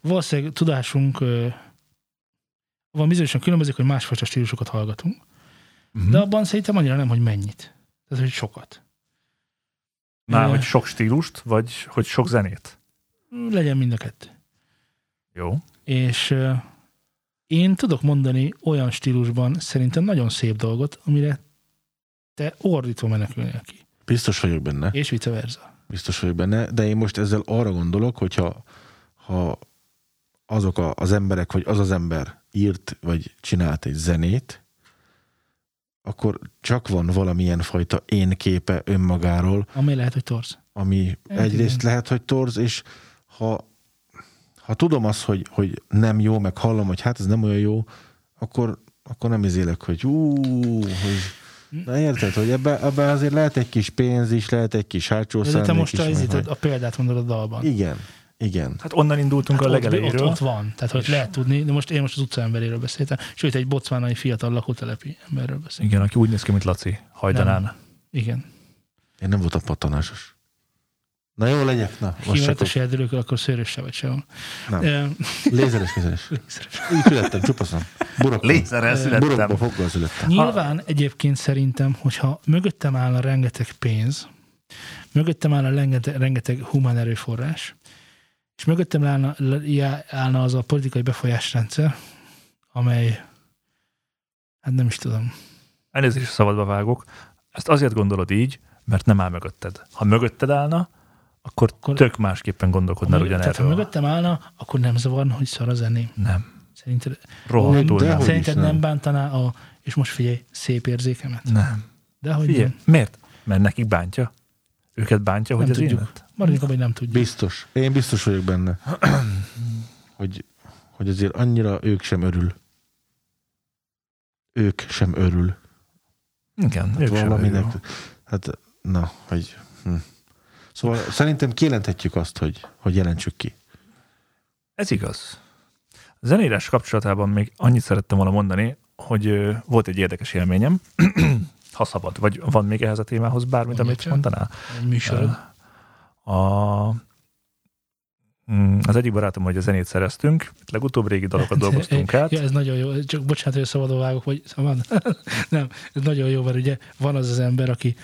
valószínűleg tudásunk van bizonyosan különbözik, hogy másfajta stílusokat hallgatunk, Mhm. de abban szerintem annyira nem, hogy mennyit. Tehát, hogy sokat. Már, Ö, hogy sok stílust, vagy hogy sok zenét. Legyen mind a kettő. Jó. És ö, én tudok mondani olyan stílusban szerintem nagyon szép dolgot, amire te ordítva menekülnél ki. Biztos vagyok benne. És vice versa. Biztos vagyok benne, de én most ezzel arra gondolok, hogyha ha azok a, az emberek, vagy az az ember írt, vagy csinált egy zenét, akkor csak van valamilyen fajta én képe önmagáról, Amely lehet, hogy torz. ami Hát egyrészt igen. lehet, hogy torz, és ha, ha tudom azt, hogy, hogy nem jó, meg hallom, hogy hát ez nem olyan jó, akkor, akkor nem izélek, hogy ú, hogy Na érted, hogy ebbe, ebbe azért lehet egy kis pénz is, lehet egy kis hátsó De te most is, a, meg a példát mondod a dalban. Igen, igen. Hát onnan indultunk Hát a ott, ott, legelejéről. ott, van, tehát hogy lehet tudni, de most én most az utcaemberéről beszéltem, sőt egy bocvánai fiatal lakótelepi emberről beszéltem. Igen, aki úgy néz ki, mint Laci, hajdanán. Igen. Én nem voltam pattanásos. Na jó, legyek. Na, most csak Hímetes erdőlőkkel, akkor szőrös se vagy sehol. Nem. Lézeres kezelés. Így születtem. Burokban. Lézerrel Burokban születtem. foggal születtem. Nyilván egyébként szerintem, hogyha mögöttem állna rengeteg pénz, mögöttem állna rengeteg, rengeteg humán erőforrás, és mögöttem állna, állna az a politikai befolyásrendszer, amely, hát nem is tudom, Elnézést, szabadba vágok. Ezt azért gondolod így, mert nem áll mögötted. Ha mögötted állna, akkor, Akkor- tök másképpen gondolkodnál tehát ha ugyanerről. mögöttem állna, akkor nem zavarna, hogy szar a zeném. Nem. Szerinted, Rohadtul nem. szerinted nem. bántaná a, és most figyelj, szép érzékemet? Nem. De hogy Figyelj, nem. miért? Mert nekik bántja. Őket bántja, hogy Nem az tudjuk. élet? Maradjunk abban, hogy nem tudjuk. Biztos. Én biztos vagyok benne. hogy, hogy azért annyira ők sem örül. Ők sem örül. Igen, Hát ők sem valaminek, örül. hát na, hogy... Hm. Szóval szerintem kijelenthetjük azt, hogy, hogy jelentsük ki. Ez igaz. A zenírás kapcsolatában még annyit szerettem volna mondani, hogy ö, volt egy érdekes élményem, ha szabad, vagy van még ehhez a témához bármit, Mondja amit mondanál? Műsorod. A, mm, az egyik barátom, hogy a zenét szereztünk, legutóbb régi dalokat dolgoztunk át. Ja, ez nagyon jó. Csak bocsánat, hogy szabadon vágok, vagy van. Nem, ez nagyon jó, mert ugye van az az ember, aki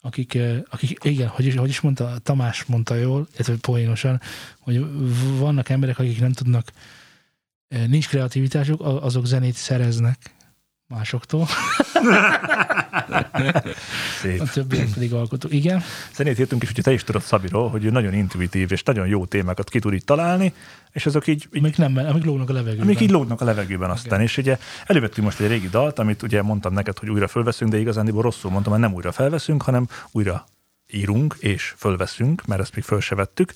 akik, akik igen, hogy is, hogy is mondta, Tamás mondta jól, illetve poénosan, hogy vannak emberek, akik nem tudnak, nincs kreativitásuk, azok zenét szereznek másoktól, Szép. a többiek pedig alkotók. Igen, Zenét írtunk, és ugye te is tudod Szabiról, hogy ő nagyon intuitív, és nagyon jó témákat ki tud így találni, és azok így, így amik, nem, amik lógnak a levegőben. Amik így lógnak a levegőben aztán. És ugye elővettünk most egy régi dalt, amit ugye mondtam neked, hogy újra fölveszünk, de igazándiból rosszul mondtam, hogy nem újra felveszünk, hanem újra írunk és fölveszünk, mert ezt még föl se vettük.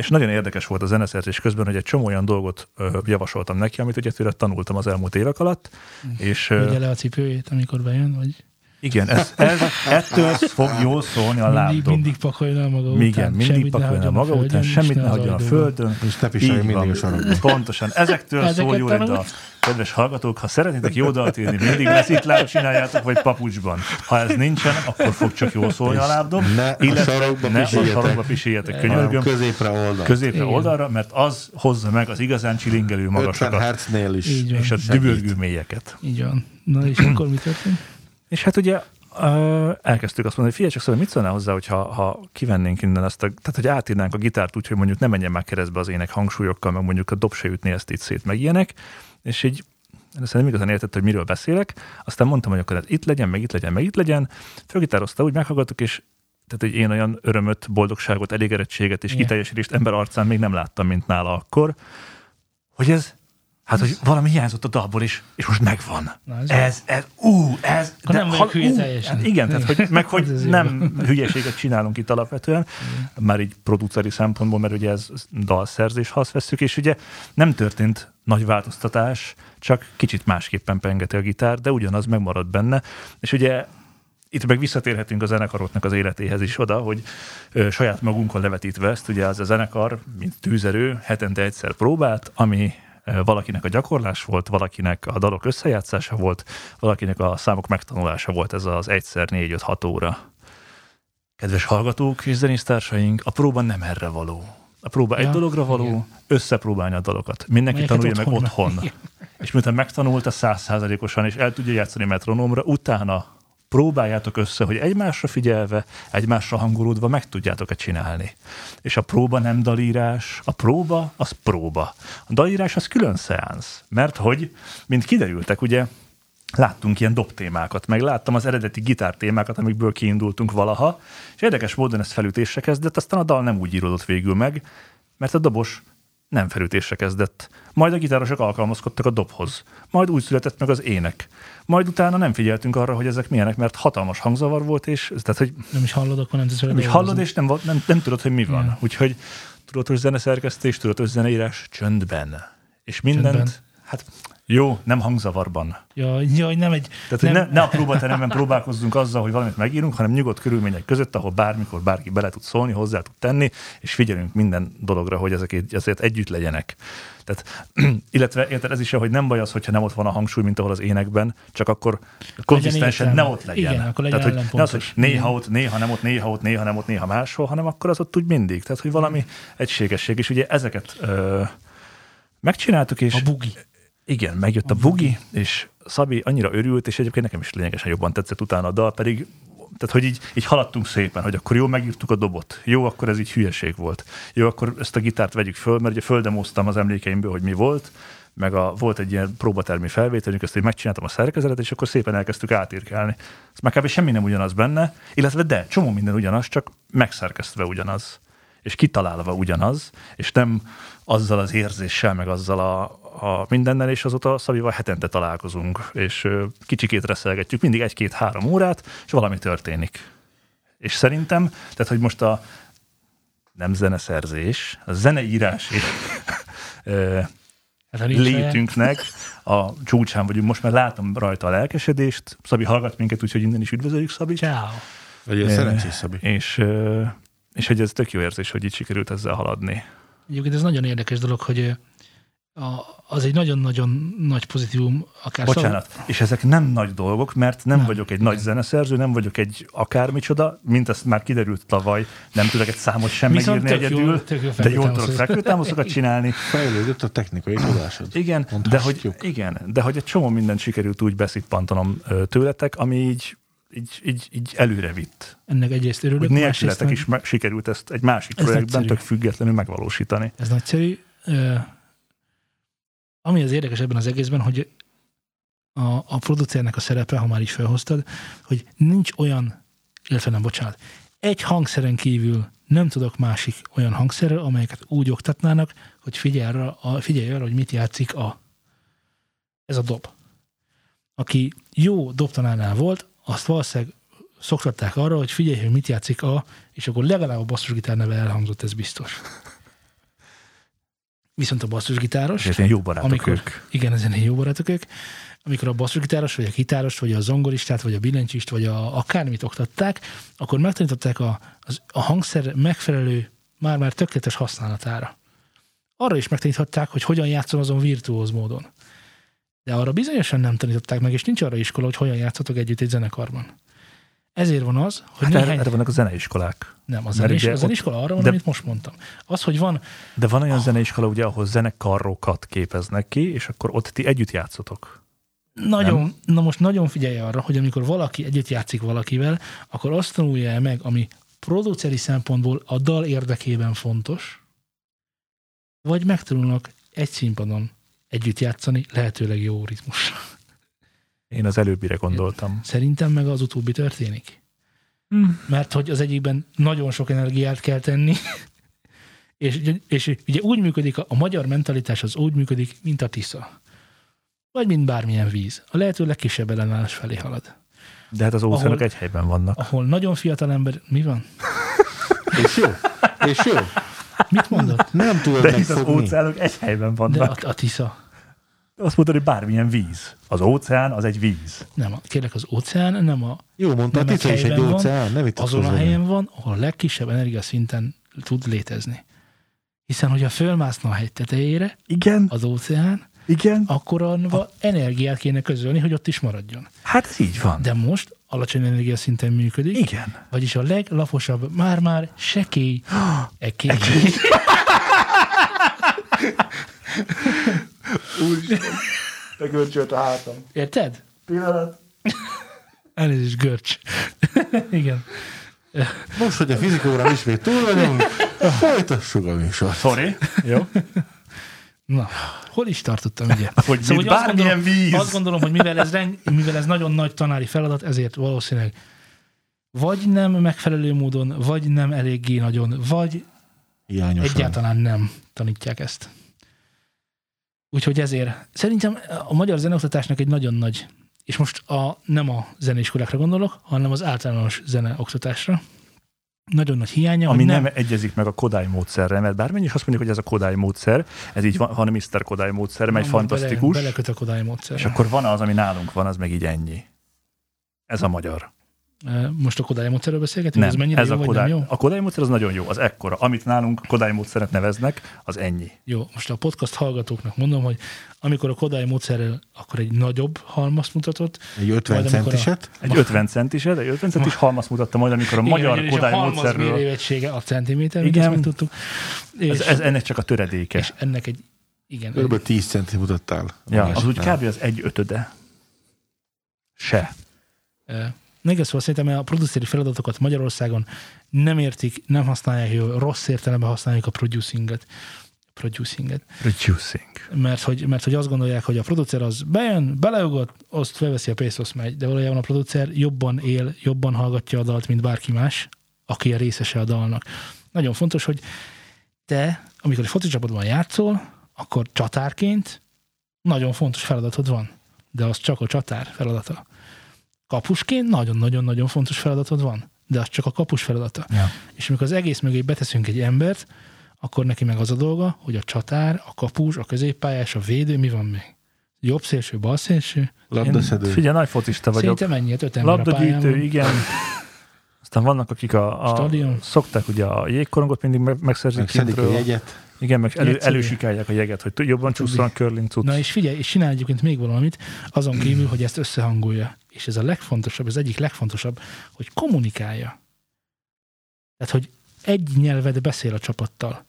És nagyon érdekes volt a zeneszerzés közben, hogy egy csomó olyan dolgot ö, javasoltam neki, amit ugye tőle tanultam az elmúlt évek alatt, és ö, Vegye le a cipőjét, amikor bejön, vagy igen, ez, ez, ettől fog jól szólni a mindig, lábdob. mindig pakoljon el maga után. Igen, mindig pakoljon el maga után, semmit ne hagyjon a földön. És ne pisilj Így mindig a. Pontosan. Ezektől Ezeket szól Jurida. tanult? Kedves hallgatók, ha szeretnétek jó dalt írni, mindig leszitlára csináljátok, vagy papucsban. Ha ez nincsen, akkor fog csak jól szólni a lábdob. Ne a sarokba ne a pisiljetek. sarokba pisiljetek, könyörgöm. középre oldal. Középre Igen. oldalra, mert az hozza meg az igazán csilingelő 50 magasokat, hertznél is. Így van. és a dübörgő mélyeket. Így van. Na és akkor mi történt? És hát ugye uh, elkezdtük azt mondani, hogy figyelj csak szóval mit szólnál hozzá, hogyha ha kivennénk innen ezt a, tehát hogy átírnánk a gitárt úgy, hogy mondjuk ne menjen már keresztbe az ének hangsúlyokkal, meg mondjuk a dob se ütné ezt itt szét, meg ilyenek, és így ezt nem igazán értette, hogy miről beszélek. Aztán mondtam, hogy akkor ez itt legyen, meg itt legyen, meg itt legyen. Fölgitározta, úgy meghallgattuk, és tehát, hogy én olyan örömöt, boldogságot, elégedettséget és Igen. kiteljesítést ember arcán még nem láttam, mint nála akkor, hogy ez, hát, hogy valami hiányzott a dalból is, és most megvan. Na, ez Ez, ez, ú, ez. Akkor nem vagyok hülye teljesen. hát Igen, tehát, hogy, meg hogy Ez jó. nem hülyeséget csinálunk itt alapvetően, már így produceri szempontból, mert ugye ez dalszerzés, ha azt vesszük, és ugye nem történt nagy változtatás, csak kicsit másképpen pengeti a gitár, de ugyanaz megmarad benne, és ugye itt meg visszatérhetünk a zenekaroknak az életéhez is oda, hogy ö, saját magunkon levetítve ezt, ugye az a zenekar, mint tűzerő, hetente egyszer próbált, ami valakinek a gyakorlás volt, valakinek a dalok összejátszása volt, valakinek a számok megtanulása volt ez az egyszer négy-öt hat óra. Kedves hallgatók és zenésztársaink, a próba nem erre való. A próba egy Ja, dologra való, igen. összepróbálni a dalokat. Mindenki Melyeket tanulja meg otthon. És miután megtanulta százszázalékosan, és el tudja játszani metronomra, utána próbáljátok össze, hogy egymásra figyelve, egymásra hangolódva meg tudjátok-e csinálni. És a próba nem dalírás, a próba az próba. A dalírás az külön szeánsz, mert hogy, mint kiderültek, ugye, láttunk ilyen dobtémákat, meg láttam az eredeti gitártémákat, amikből kiindultunk valaha, és érdekes módon ez felütésre kezdett, aztán a dal nem úgy íródott végül meg, mert a dobos nem felütésre kezdett. Majd a gitárosok alkalmazkodtak a dobhoz. Majd úgy született meg az ének. Majd utána nem figyeltünk arra, hogy ezek milyenek, mert hatalmas hangzavar volt, és tehát, hogy Nem is hallod, akkor nem tudsz vele nem is hallod, és nem, nem, nem tudod, hogy mi van. Igen. Úgyhogy tudatos zeneszerkesztés, tudatos zeneírás csöndben. És mindent, Csöndben. hát jó, nem hangzavarban. Ja, ja, nem egy... Tehát, hogy nem, ne, ne a próbateremben próbálkozzunk azzal, hogy valamit megírunk, hanem nyugodt körülmények között, ahol bármikor bárki bele tud szólni, hozzá tud tenni, és figyelünk minden dologra, hogy ezek ezért együtt legyenek. Tehát, illetve érted, ez is, hogy nem baj az, hogyha nem ott van a hangsúly, mint ahol az énekben, csak akkor konzisztensen ne ott legyen. Igen, akkor legyen Tehát, hogy ne az, hogy néha ott, néha nem ott, néha ott, néha nem ott, néha máshol, hanem akkor az ott úgy mindig. Tehát, hogy valami egységesség. És ugye ezeket ö, megcsináltuk, és A bugi. Igen, megjött a bugi, és Szabi annyira örült, és egyébként nekem is lényegesen jobban tetszett utána a dal, pedig tehát, hogy így, így haladtunk szépen, hogy akkor jó, megírtuk a dobot. Jó, akkor ez így hülyeség volt. Jó, akkor ezt a gitárt vegyük föl, mert ugye földemoztam az emlékeimből, hogy mi volt, meg a, volt egy ilyen próbatermi felvételünk, ezt én megcsináltam a szerkezetet, és akkor szépen elkezdtük átírkálni. Ez már kb. semmi nem ugyanaz benne, illetve de, csomó minden ugyanaz, csak megszerkesztve ugyanaz és kitalálva ugyanaz, és nem azzal az érzéssel, meg azzal a, a mindennel, és azóta Szabival hetente találkozunk, és kicsikét reszelgetjük, mindig egy-két-három órát, és valami történik. És szerintem, tehát hogy most a nem zeneszerzés, a zeneírás és ö, ha nincs helye- létünknek a csúcsán vagyunk. Most már látom rajta a lelkesedést. Szabi hallgat minket, úgyhogy innen is üdvözöljük Szabi. Ciao. Vagy a szerencsés Szabi. És, és hogy ez tök jó érzés, hogy így sikerült ezzel haladni. Egyébként ez nagyon érdekes dolog, hogy a, az egy nagyon-nagyon nagy pozitívum, akár Bocsánat. És ezek nem nagy dolgok, mert nem, Nem. nem vagyok egy nagy zeneszerző, nem vagyok egy akármicsoda, mint ezt már kiderült tavaly, nem tudok egy számot sem Viszont megírni tök jó- egyedül, tök jó de jól tudok fekvőtámaszokat. csinálni. Fejlődött a technikai tudásod. Igen, de hogy, Mondhatjuk. igen, de hogy egy csomó mindent sikerült úgy beszippantanom tőletek, ami így, így, így, így előre vitt. Ennek egyrészt örülök, nélkületek meg- is meg, sikerült ezt egy másik Ez projektben nagyszerű. tök függetlenül megvalósítani. Ez nagyszerű. Ö, Ami az érdekes ebben az egészben, hogy a, a producernek a szerepe, ha már is felhoztad, hogy nincs olyan, illetve nem, bocsánat, egy hangszeren kívül nem tudok másik olyan hangszerrel, amelyeket úgy oktatnának, hogy figyelj arra, a, figyelj arra hogy mit játszik a ez a dob. Aki jó dobtanánál volt, azt valószínűleg szoktatták arra, hogy figyelj, hogy mit játszik a, és akkor legalább a basszusgitár neve elhangzott, ez biztos. Viszont a basszusgitáros, ilyen jó barátok amikor, ők. igen, ezen jó barátok ők, amikor a basszusgitáros, vagy a gitáros, vagy a zongoristát, vagy a billentyűst, vagy a, akármit oktatták, akkor megtanították a, az, a hangszer megfelelő, már-már tökéletes használatára. Arra is megtaníthatták, hogy hogyan játszom azon virtuóz módon. De arra bizonyosan nem tanították meg, és nincs arra iskola, hogy hogyan játszatok együtt egy zenekarban. Ezért van az, hogy Hát néhány... erre, vannak a zeneiskolák. Nem, a, ugye a zeneiskola arra van, de- amit most mondtam. Az, hogy van, De van olyan zeneiskola, ugye, ahol zenekarokat képeznek ki, és akkor ott ti együtt játszotok. nagyon, na most nagyon figyelj arra, hogy amikor valaki együtt játszik valakivel, akkor azt tanulja el meg, ami produceri szempontból a dal érdekében fontos, vagy megtanulnak egy színpadon együtt játszani, lehetőleg jó ritmus. Én az előbbire gondoltam. Szerintem meg az utóbbi történik. Mert hogy az egyikben nagyon sok energiát kell tenni, és, és ugye úgy működik, a, a magyar mentalitás az úgy működik, mint a Tisza. Vagy mint bármilyen víz. A lehető legkisebb ellenállás felé halad. De hát az óceánok Ahol- egy helyben vannak. Ahol nagyon fiatal ember... Mi van? És jó. És jó. Mit mondott? Nem tudod De az óceánok egy helyben De vannak. a, a Tisza. Azt mondod, hogy bármilyen víz. Az óceán az egy víz. Nem, a- kérlek, az óceán nem a, Jó mondtad, Nem Tica is egy van, óceán, ne vitatkozz azon a helyen van, ahol a legkisebb energiaszinten tud létezni. Hiszen, hogyha fölmászna a hegy tetejére, Igen, az óceán, igen. akkor anva energiát kéne közölni, hogy ott is maradjon. Hát ez így van. De most alacsony energiaszinten működik, Igen. vagyis a leglaposabb, már-már sekély ekély. Te görcsölt a hátam. Érted? Pillanat. Elnézést, görcs. Igen. Most, hogy a fizika órán ismét túl vagyunk, folytassuk a műsort. Sorry. Jó. Na, hol is tartottam, ugye? Hogy mint azt bármilyen gondolom, víz. Azt gondolom, hogy mivel ez, reng, mivel ez nagyon nagy tanári feladat, ezért valószínűleg vagy nem megfelelő módon, vagy nem eléggé nagyon, vagy Hiányosan. egyáltalán nem tanítják ezt. Úgyhogy ezért szerintem a magyar zeneoktatásnak egy nagyon nagy, és most a, nem a zeneiskolákra gondolok, hanem az általános zeneoktatásra, nagyon nagy hiánya, Ami nem. nem egyezik meg a Kodály módszerre, mert bármennyi is azt mondjuk, hogy ez a Kodály módszer, ez így van, van a Mr. Kodály módszer, mely fantasztikus, Bele, beleköt a Kodály módszer. és akkor van az, ami nálunk van, az meg így ennyi. Ez a magyar. Most a Kodály módszerről beszélgetünk? Nem, ez mennyire ez jó, a Kodály. nem jó? A Kodály módszer az nagyon jó, az ekkora. Amit nálunk Kodály módszeret neveznek, az ennyi. Jó, most a podcast hallgatóknak mondom, hogy amikor a Kodály módszerrel akkor egy nagyobb halmazt mutatott, Egy 50 Majd amikor a- centiset. Egy 50 centiset, egy 50 centis halmaz mutatta majd, amikor a magyar és Kodály a halmaz módszerről. mérőegysége a centiméter, mint Igen. ezt megtudtuk. És, Ez, ez, ennek csak a töredéke. és ennek egy, igen, Körülbelül 10 centi mutattál. Ja, az úgy kb. az egy ötöde. Se. Eh, Még szóval szerintem a produceri feladatokat Magyarországon nem értik, nem használják jól, rossz értelemben használják a producinget. Producinget. Reducing. Mert hogy, mert hogy azt gondolják, hogy a producer az bejön, beleugat, azt felveszi a pénzt, azt megy. De valójában a producer jobban él, jobban hallgatja a dalt, mint bárki más, aki a részese a dalnak. Nagyon fontos, hogy te, amikor egy foci csapatban játszol, akkor csatárként nagyon fontos feladatod van. De az csak a csatár feladata. Kapusként nagyon-nagyon-nagyon fontos feladatod van. De az csak a kapus feladata. Ja. És amikor az egész mögé beteszünk egy embert, akkor neki meg az a dolga, hogy a csatár, a kapus, a középpályás, a védő, mi van még? Jobb szélső, bal szélső? Labdaszedő. Figyelj, nagy focista vagyok. Szerintem ennyi, öt ember a pályán Labdagyűjtő, van. igen. Aztán vannak, akik a, a Stadion. szokták ugye a jégkorongot mindig meg, megszerzik Megszedik a jegyet. Igen, meg elő, elősikálják a jeget, hogy jobban csúszson a curling cucc. Na és figyelj, és csinálj egyébként még valamit, azon kívül, hogy ezt összehangolja. És ez a legfontosabb, ez egyik legfontosabb, hogy kommunikálja. Tehát, hogy egy nyelvet beszél a csapattal.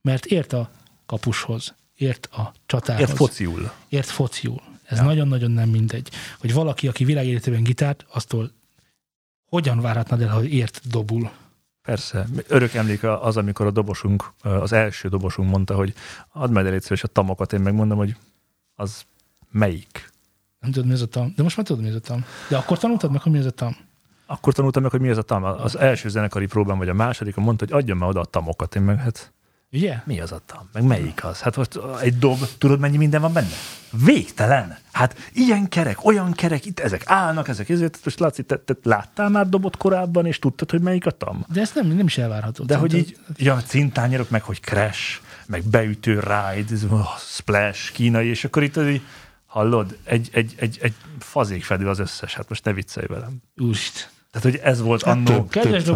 Mert ért a kapushoz, ért a csatához. Ért fociul. ért fociul. Ez Ja. nagyon-nagyon nem mindegy. Hogy valaki, aki világéletében gitárt, aztól hogyan várhatnád el, hogy ért dobul? Persze. Örök emlék az, amikor a dobosunk, az első dobosunk mondta, hogy add meg szíves a tamokat, én megmondom, hogy az melyik. Nem tudod, mi ez a tam. De most már tudod, mi ez a tam. De akkor tanultad meg, hogy mi ez a tam. Akkor tanultam meg, hogy mi ez a tam. Az első zenekari próbán, vagy a másodikon mondta, hogy adjon már oda a tamokat. Én meg hát Ugye? mi az a tam? Meg melyik az? Hát most egy dob, tudod mennyi minden van benne? Végtelen. Hát ilyen kerek, olyan kerek, itt ezek állnak, ezek ezért. Most Laci, te, te láttál már dobot korábban, és tudtad, hogy melyik a tam? De ez nem, nem is elvárható. De hogy így, ja, cintányérok, meg hogy crash, meg beütő ride, splash, kínai, és akkor itt az így, hallod, egy, egy, egy, egy fazékfedő az összes, hát most ne viccelj velem. Úrist. Tehát, hogy ez volt Hát annó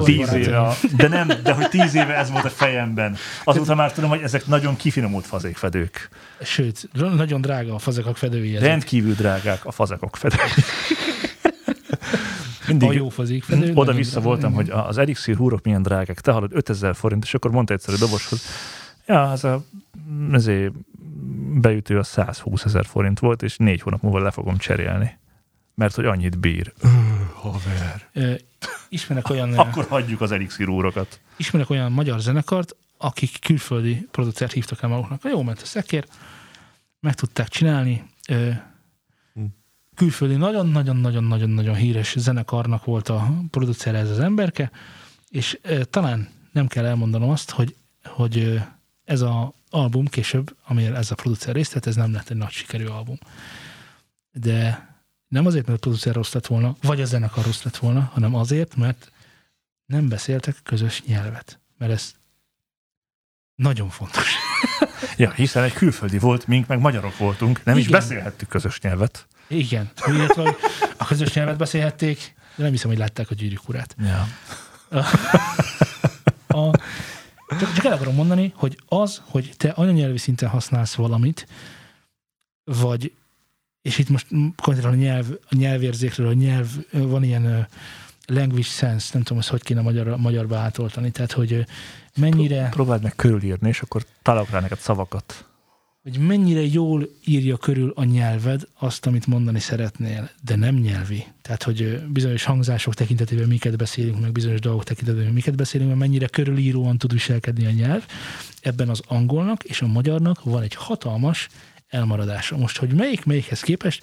tíz éve, a, de nem, de hogy tíz éve ez volt a fejemben. Azóta már tudom, hogy ezek nagyon kifinomult fazékfedők. Sőt, nagyon drága a fazekak fedői. ezek. Rendkívül drágák a fazekok fedők. A Mindig jó fazékfedő. nagyon oda-vissza drága. voltam, hogy az elixír húrok milyen drágák. Te hallod 5000 forint, és akkor mondta egyszer a doboshoz, ja, az a ezért beütő a 120 ezer forint volt, és négy hónap múlva le fogom cserélni. Mert hogy annyit bír. Haver. Ö, Ismerek olyan, Akkor hagyjuk az elixír úrokat. ismerek olyan magyar zenekart, akik külföldi producert hívtak el maguknak. Jó ment a szekér, meg tudták csinálni. Ö, Hm. Külföldi nagyon-nagyon-nagyon-nagyon-nagyon híres zenekarnak volt a producer ez az emberke, és ö, talán nem kell elmondanom azt, hogy, hogy ö, ez a album később, amire ez a producer részt vett, ez nem lett egy nagy sikerű album. De nem azért, mert a producer rossz lett volna, vagy a zenekar rossz lett volna, hanem azért, mert nem beszéltek közös nyelvet. Mert ez nagyon fontos. Ja, hiszen egy külföldi volt, mink meg magyarok voltunk, nem is Igen. beszélhettük közös nyelvet. Igen. Illetve, a közös nyelvet beszélhették, de nem hiszem, hogy látták a gyűrűk urát. Ja. A, csak, csak el akarom mondani, hogy az, hogy te anyanyelvi szinten használsz valamit, vagy, és itt most konkrétan a, nyelv, a nyelvérzékről, a nyelv, van ilyen language sense, nem tudom, ezt hogy kéne magyar, magyarba átoltani, tehát, hogy mennyire, Próbáld meg körülírni, és akkor találok rá neked szavakat. Hogy mennyire jól írja körül a nyelved azt, amit mondani szeretnél, de nem nyelvi. Tehát, hogy bizonyos hangzások tekintetében miket beszélünk, meg bizonyos dolgok tekintetében miket beszélünk, mert mennyire körülíróan tud viselkedni a nyelv. Ebben az angolnak és a magyarnak van egy hatalmas elmaradása. Most, hogy melyik melyikhez képest,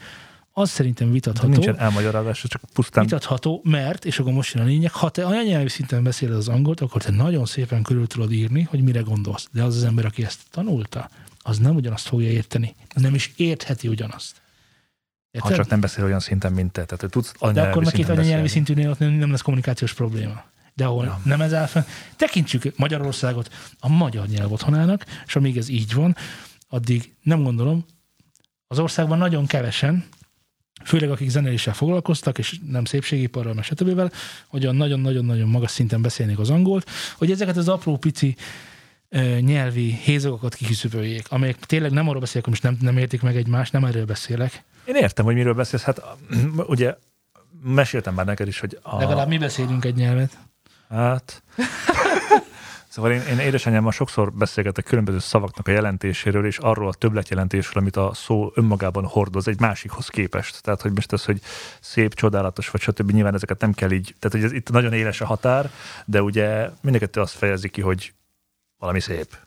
az szerintem De vitatható. nincsen elmagyarázása, csak pusztán Vitatható, mert, és akkor most jön a lényeg, ha te anyanyelvi szinten beszéled az angolt, akkor te nagyon szépen körül tudod írni, hogy mire gondolsz. De az az ember, aki ezt tanulta, az nem ugyanazt fogja érteni. Nem is értheti ugyanazt. ha Érted? csak nem beszél olyan szinten, mint te. Tehát, tudsz De akkor meg két anyanyelvi beszélni. szintűnél ott nem, nem lesz kommunikációs probléma. De ahol Ja. nem ez áll fenn, tekintsük Magyarországot a magyar nyelv otthonának, és amíg ez így van, addig nem gondolom, az országban nagyon kevesen, főleg akik zenéléssel foglalkoztak, és nem szépségiparral, meg stb. hogy nagyon-nagyon-nagyon magas szinten beszélnék az angolt, hogy ezeket az apró pici nyelvi hézagokat kiküszöböljék, amelyek tényleg nem arról beszélek, most nem, nem értik meg egymást, nem erről beszélek. Én értem, hogy miről beszélsz. Hát ugye meséltem már neked is, hogy a, Legalább mi beszélünk egy nyelvet. Hát... Szóval én, én édesanyámmal sokszor beszélgetek különböző szavaknak a jelentéséről, és arról a többletjelentésről, amit a szó önmagában hordoz egy másikhoz képest. Tehát, hogy most az, hogy szép, csodálatos, vagy stb. Nyilván ezeket nem kell így, tehát hogy ez itt nagyon éles a határ, de ugye mindenkettő azt fejezi ki, hogy valami szép.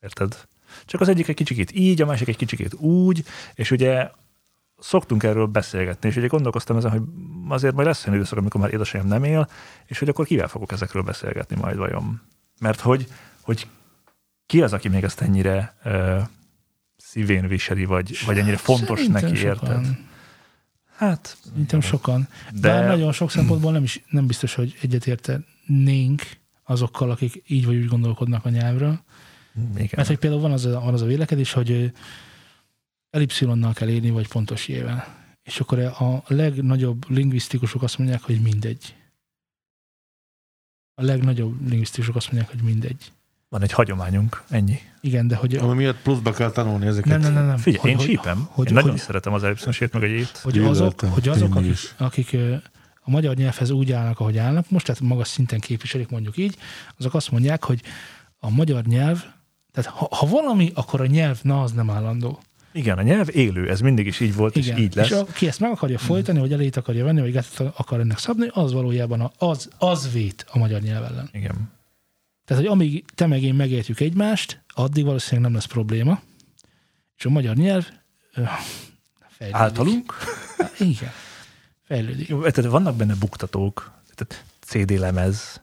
Érted? Csak az egyik egy kicsikét így, a másik egy kicsikét úgy, és ugye szoktunk erről beszélgetni, és ugye gondolkoztam ezen, hogy azért majd lesz olyan időszak, amikor már édesanyám nem él, és hogy akkor kivel fogok ezekről beszélgetni majd vajon. Mert hogy, hogy ki az, aki még ezt ennyire ö, szívén viseli, vagy, vagy ennyire fontos Szerintem neki, érted? sokan. Hát, Szerintem sokan. De, De- de nagyon sok szempontból nem, is, nem biztos, hogy egyetértenénk azokkal, akik így vagy úgy gondolkodnak a nyelvről. Igen. Mert hogy például van az a, van az a vélekedés, hogy elipszilonnal kell írni, vagy pontos jével. És akkor a legnagyobb lingvisztikusok azt mondják, hogy mindegy. A legnagyobb lingvisztikusok azt mondják, hogy mindegy. Van egy hagyományunk, ennyi. Igen, de hogy, Ami miatt pluszba kell tanulni ezeket. nem, nem, nem, nem. Figyelj, hogy, én hogy, sípem. hogy- én nagyon hogy- szeretem az elipszonosét, meg a jét. hogy azok, hogy azok akik, akik a magyar nyelvhez úgy állnak, ahogy állnak, most tehát magas szinten képviselik, mondjuk így, azok azt mondják, hogy a magyar nyelv, tehát ha, ha valami, akkor a nyelv, na az nem állandó. Igen, a nyelv élő, ez mindig is így volt, Igen. és így lesz. És aki ezt meg akarja folytani, vagy elét akarja venni, vagy gátat akar ennek szabni, az valójában az, az vét a magyar nyelv ellen. Igen. Tehát, hogy amíg te meg én megértjük egymást, addig valószínűleg nem lesz probléma. És a magyar nyelv fejlődik. Általunk? Igen. Fejlődik. Jó, tehát vannak benne buktatók, tehát CD lemez.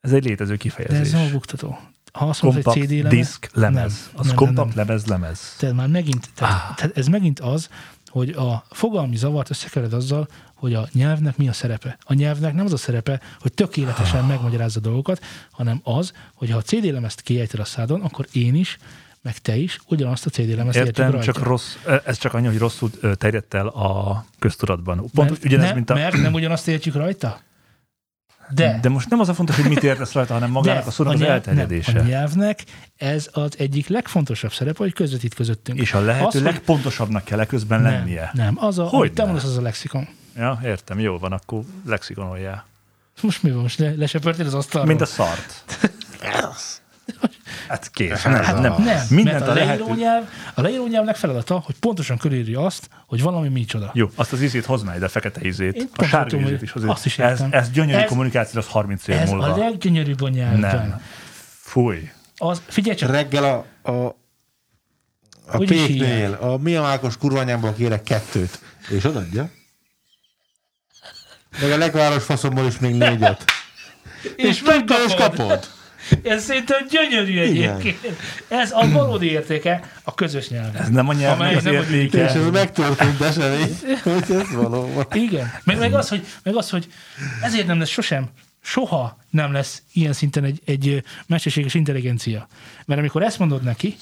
Ez egy létező De kifejezés. ez nem a buktató. Ha azt mondod, hogy CD lemez, disk lemez. Nem, Az nem, kompakt nem, lemez lemez. tehát már megint, tehát, Ah. tehát ez megint az, hogy a fogalmi zavart összekered azzal, hogy a nyelvnek mi a szerepe. A nyelvnek nem az a szerepe, hogy tökéletesen megmagyarázza dolgokat, hanem az, hogy ha a CD lemezt kiejted a szádon, akkor én is, meg te is ugyanazt a CD lemezt Értem, rajta. csak rossz, ez csak annyi, hogy rosszul terjedt el a köztudatban. Pont mert, ugyanez, ne, mint a... mert nem ugyanazt értjük rajta? De. De most nem az a fontos, hogy mit értesz rajta, hanem magának a szónak az nyelv- elterjedése. Nem, a nyelvnek ez az egyik legfontosabb szerepe, hogy közvetít közöttünk. És a lehető Az, legpontosabbnak kell közben nem, lennie. nem, az a, Hogy te mondasz, az a lexikon. Ja, értem, jó van, akkor lexikonoljál. Most mi van? Most le, lesöpörtél az asztalról? Mint a szart. Hát kész. Nem, Hát nem. nem, Mindent mert a a leírónyelv, a leírónyelvnek feladata, hogy pontosan körülírja azt, hogy valami micsoda. Jó, azt az ízét hozd már ide, a fekete ízét. Én a sárga tudom, ízét is hozzá. azt is ez, értem. ez gyönyörű Ez- kommunikáció, az 30 év Ez múlva. a leggyönyörűbb a nyelvben. Nem. Fúj. Az, figyelj csak, Reggel a, a, a péknél, a mi a mákos kurványámból kérek kettőt, és odaadja. Meg a legváros faszomból is még négyet. és és megkapod. kapod. Ez szerintem gyönyörű Igen. egyébként. Ez a valódi értéke a közös nyelven. Ez nem a Amely az nem a És értéke. ez megtörtént esemény, hogy ez valóban. Igen. Meg, meg, az, hogy, meg az, hogy ezért nem lesz sosem, soha nem lesz ilyen szinten egy, egy mesterséges intelligencia. Mert amikor ezt mondod neki,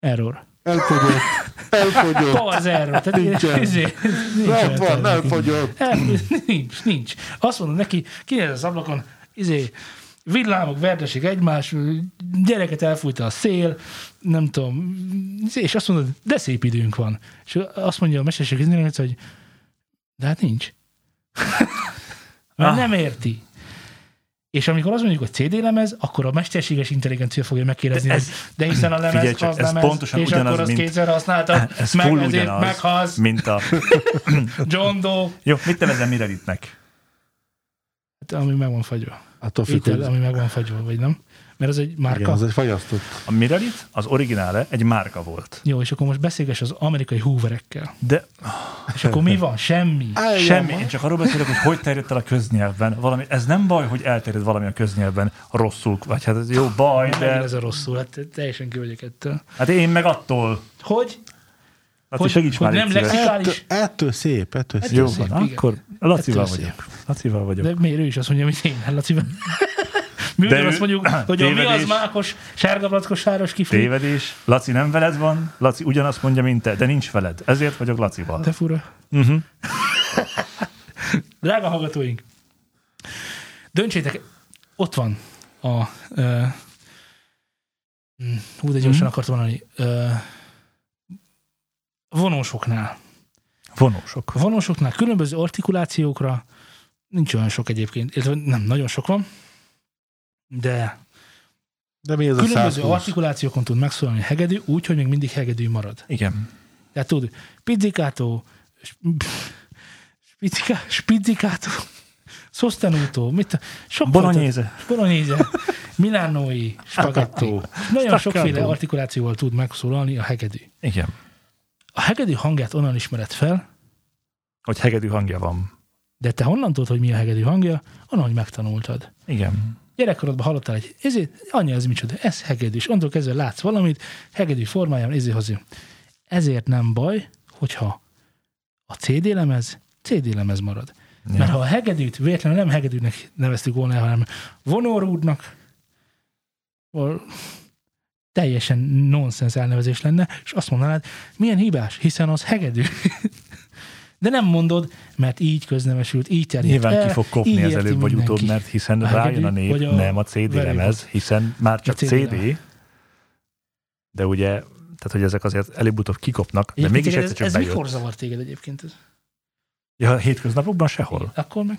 error. Elfogyott. Elfogyott. Pause error. Tehát Nincsen. izé, nincs Nem van, nem fogyott. El, nincs, nincs. Azt mondod neki, kinéz az ablakon, izé, villámok verdesik egymás, gyereket elfújta a szél, nem tudom, izé, és azt mondod, de szép időnk van. És azt mondja a mesterség intelligencia, hogy de hát nincs. Mert Ah. nem érti. És amikor azt mondjuk, hogy CD lemez, akkor a mesterséges intelligencia fogja megkérdezni, De ez- ez, de hiszen a lemez csak, az ez lemez, pontosan és ugyanaz, akkor azt mint- kétszer használtad, Ez meg ezért ugyanaz, meghalsz, mint a... John Doe, Jó, mit nevezem Mireditnek? Hát, ami meg van fagyva. Attól függ, Étel, hogy ami meg van fagyva, vagy nem? Mert az egy márka. igen, az egy fagyasztott. A Miredit, az originále egy márka volt. Jó, és akkor most beszélges az amerikai hooverekkel. De És akkor mi van? Semmi. semmi, én csak arról beszélek, hogy hogy terjedt el a köznyelvben. Valami, ez nem baj, hogy elterjed valami a köznyelvben rosszul, vagy hát ez jó baj, De... de ez a rosszul, hát teljesen ki vagyok ettől. hát én meg attól. Hogy? Laci, Hogy- segíts hogy már, nem lexikális- Ettől, ettől szép, ettől szép. Jó szép, van, igen. akkor Lacival Ettől vagyok. Lacival vagyok. De miért ő is azt mondja, hogy én, hát Laci? Mi De ő- mondjuk, hogy a mi az tévedés. mákos, sárga plackos, sáros kifli. Tévedés. Laci nem veled van, Laci ugyanazt mondja, mint te, de nincs veled. Ezért vagyok Lacival. De fura. Uh-huh. Drága hallgatóink, döntsétek, ott van a... Uh, hú, de gyorsan Mhm. akartam mondani. Uh, vonósoknál. Vonósok. A vonósoknál különböző artikulációkra nincs olyan sok egyébként, illetve nem, nagyon sok van, de De mi ez a különböző 120? artikulációkon tud megszólalni a hegedű, úgy, hogy még mindig hegedű marad. Igen. Tehát tud, pizzikátó, spizzika, spizzikátó, sostenuto, mit, sok Bolonyéze. Bolonyéze, milánói, spagetti. Nagyon sokféle artikulációval tud megszólalni a hegedű. Igen. A hegedű hangját onnan ismered fel, Hogy hegedű hangja van. de te honnan tudod, hogy mi a hegedű hangja? Onnan, hogy megtanultad. Igen. Gyerekkorodban hallottál egy, ezért, anya, ez micsoda, ez hegedű, és onnantól kezdve látsz valamit, hegedű formájában, ezért hozzá. Ezért nem baj, hogyha a CD lemez, CD lemez marad. Ja. Mert ha a hegedűt véletlenül nem hegedűnek neveztük volna, hanem vonórúdnak, ahol teljesen nonsens elnevezés lenne, és azt mondanád, milyen hibás, hiszen az hegedű. De nem mondod, mert így köznemesült, így terjedt Nyilván el, ki fog kopni ez érti előbb vagy utóbb, mert hiszen A rájön a nép, vagy a nem a CD lemez, hiszen már csak CD CD, de ugye, tehát hogy ezek azért előbb-utóbb kikopnak, de Egyébként mégis ez, egyszer csak ez bejött. mikor zavar téged egyébként? Ez? Ja, hétköznapokban sehol. Akkor meg?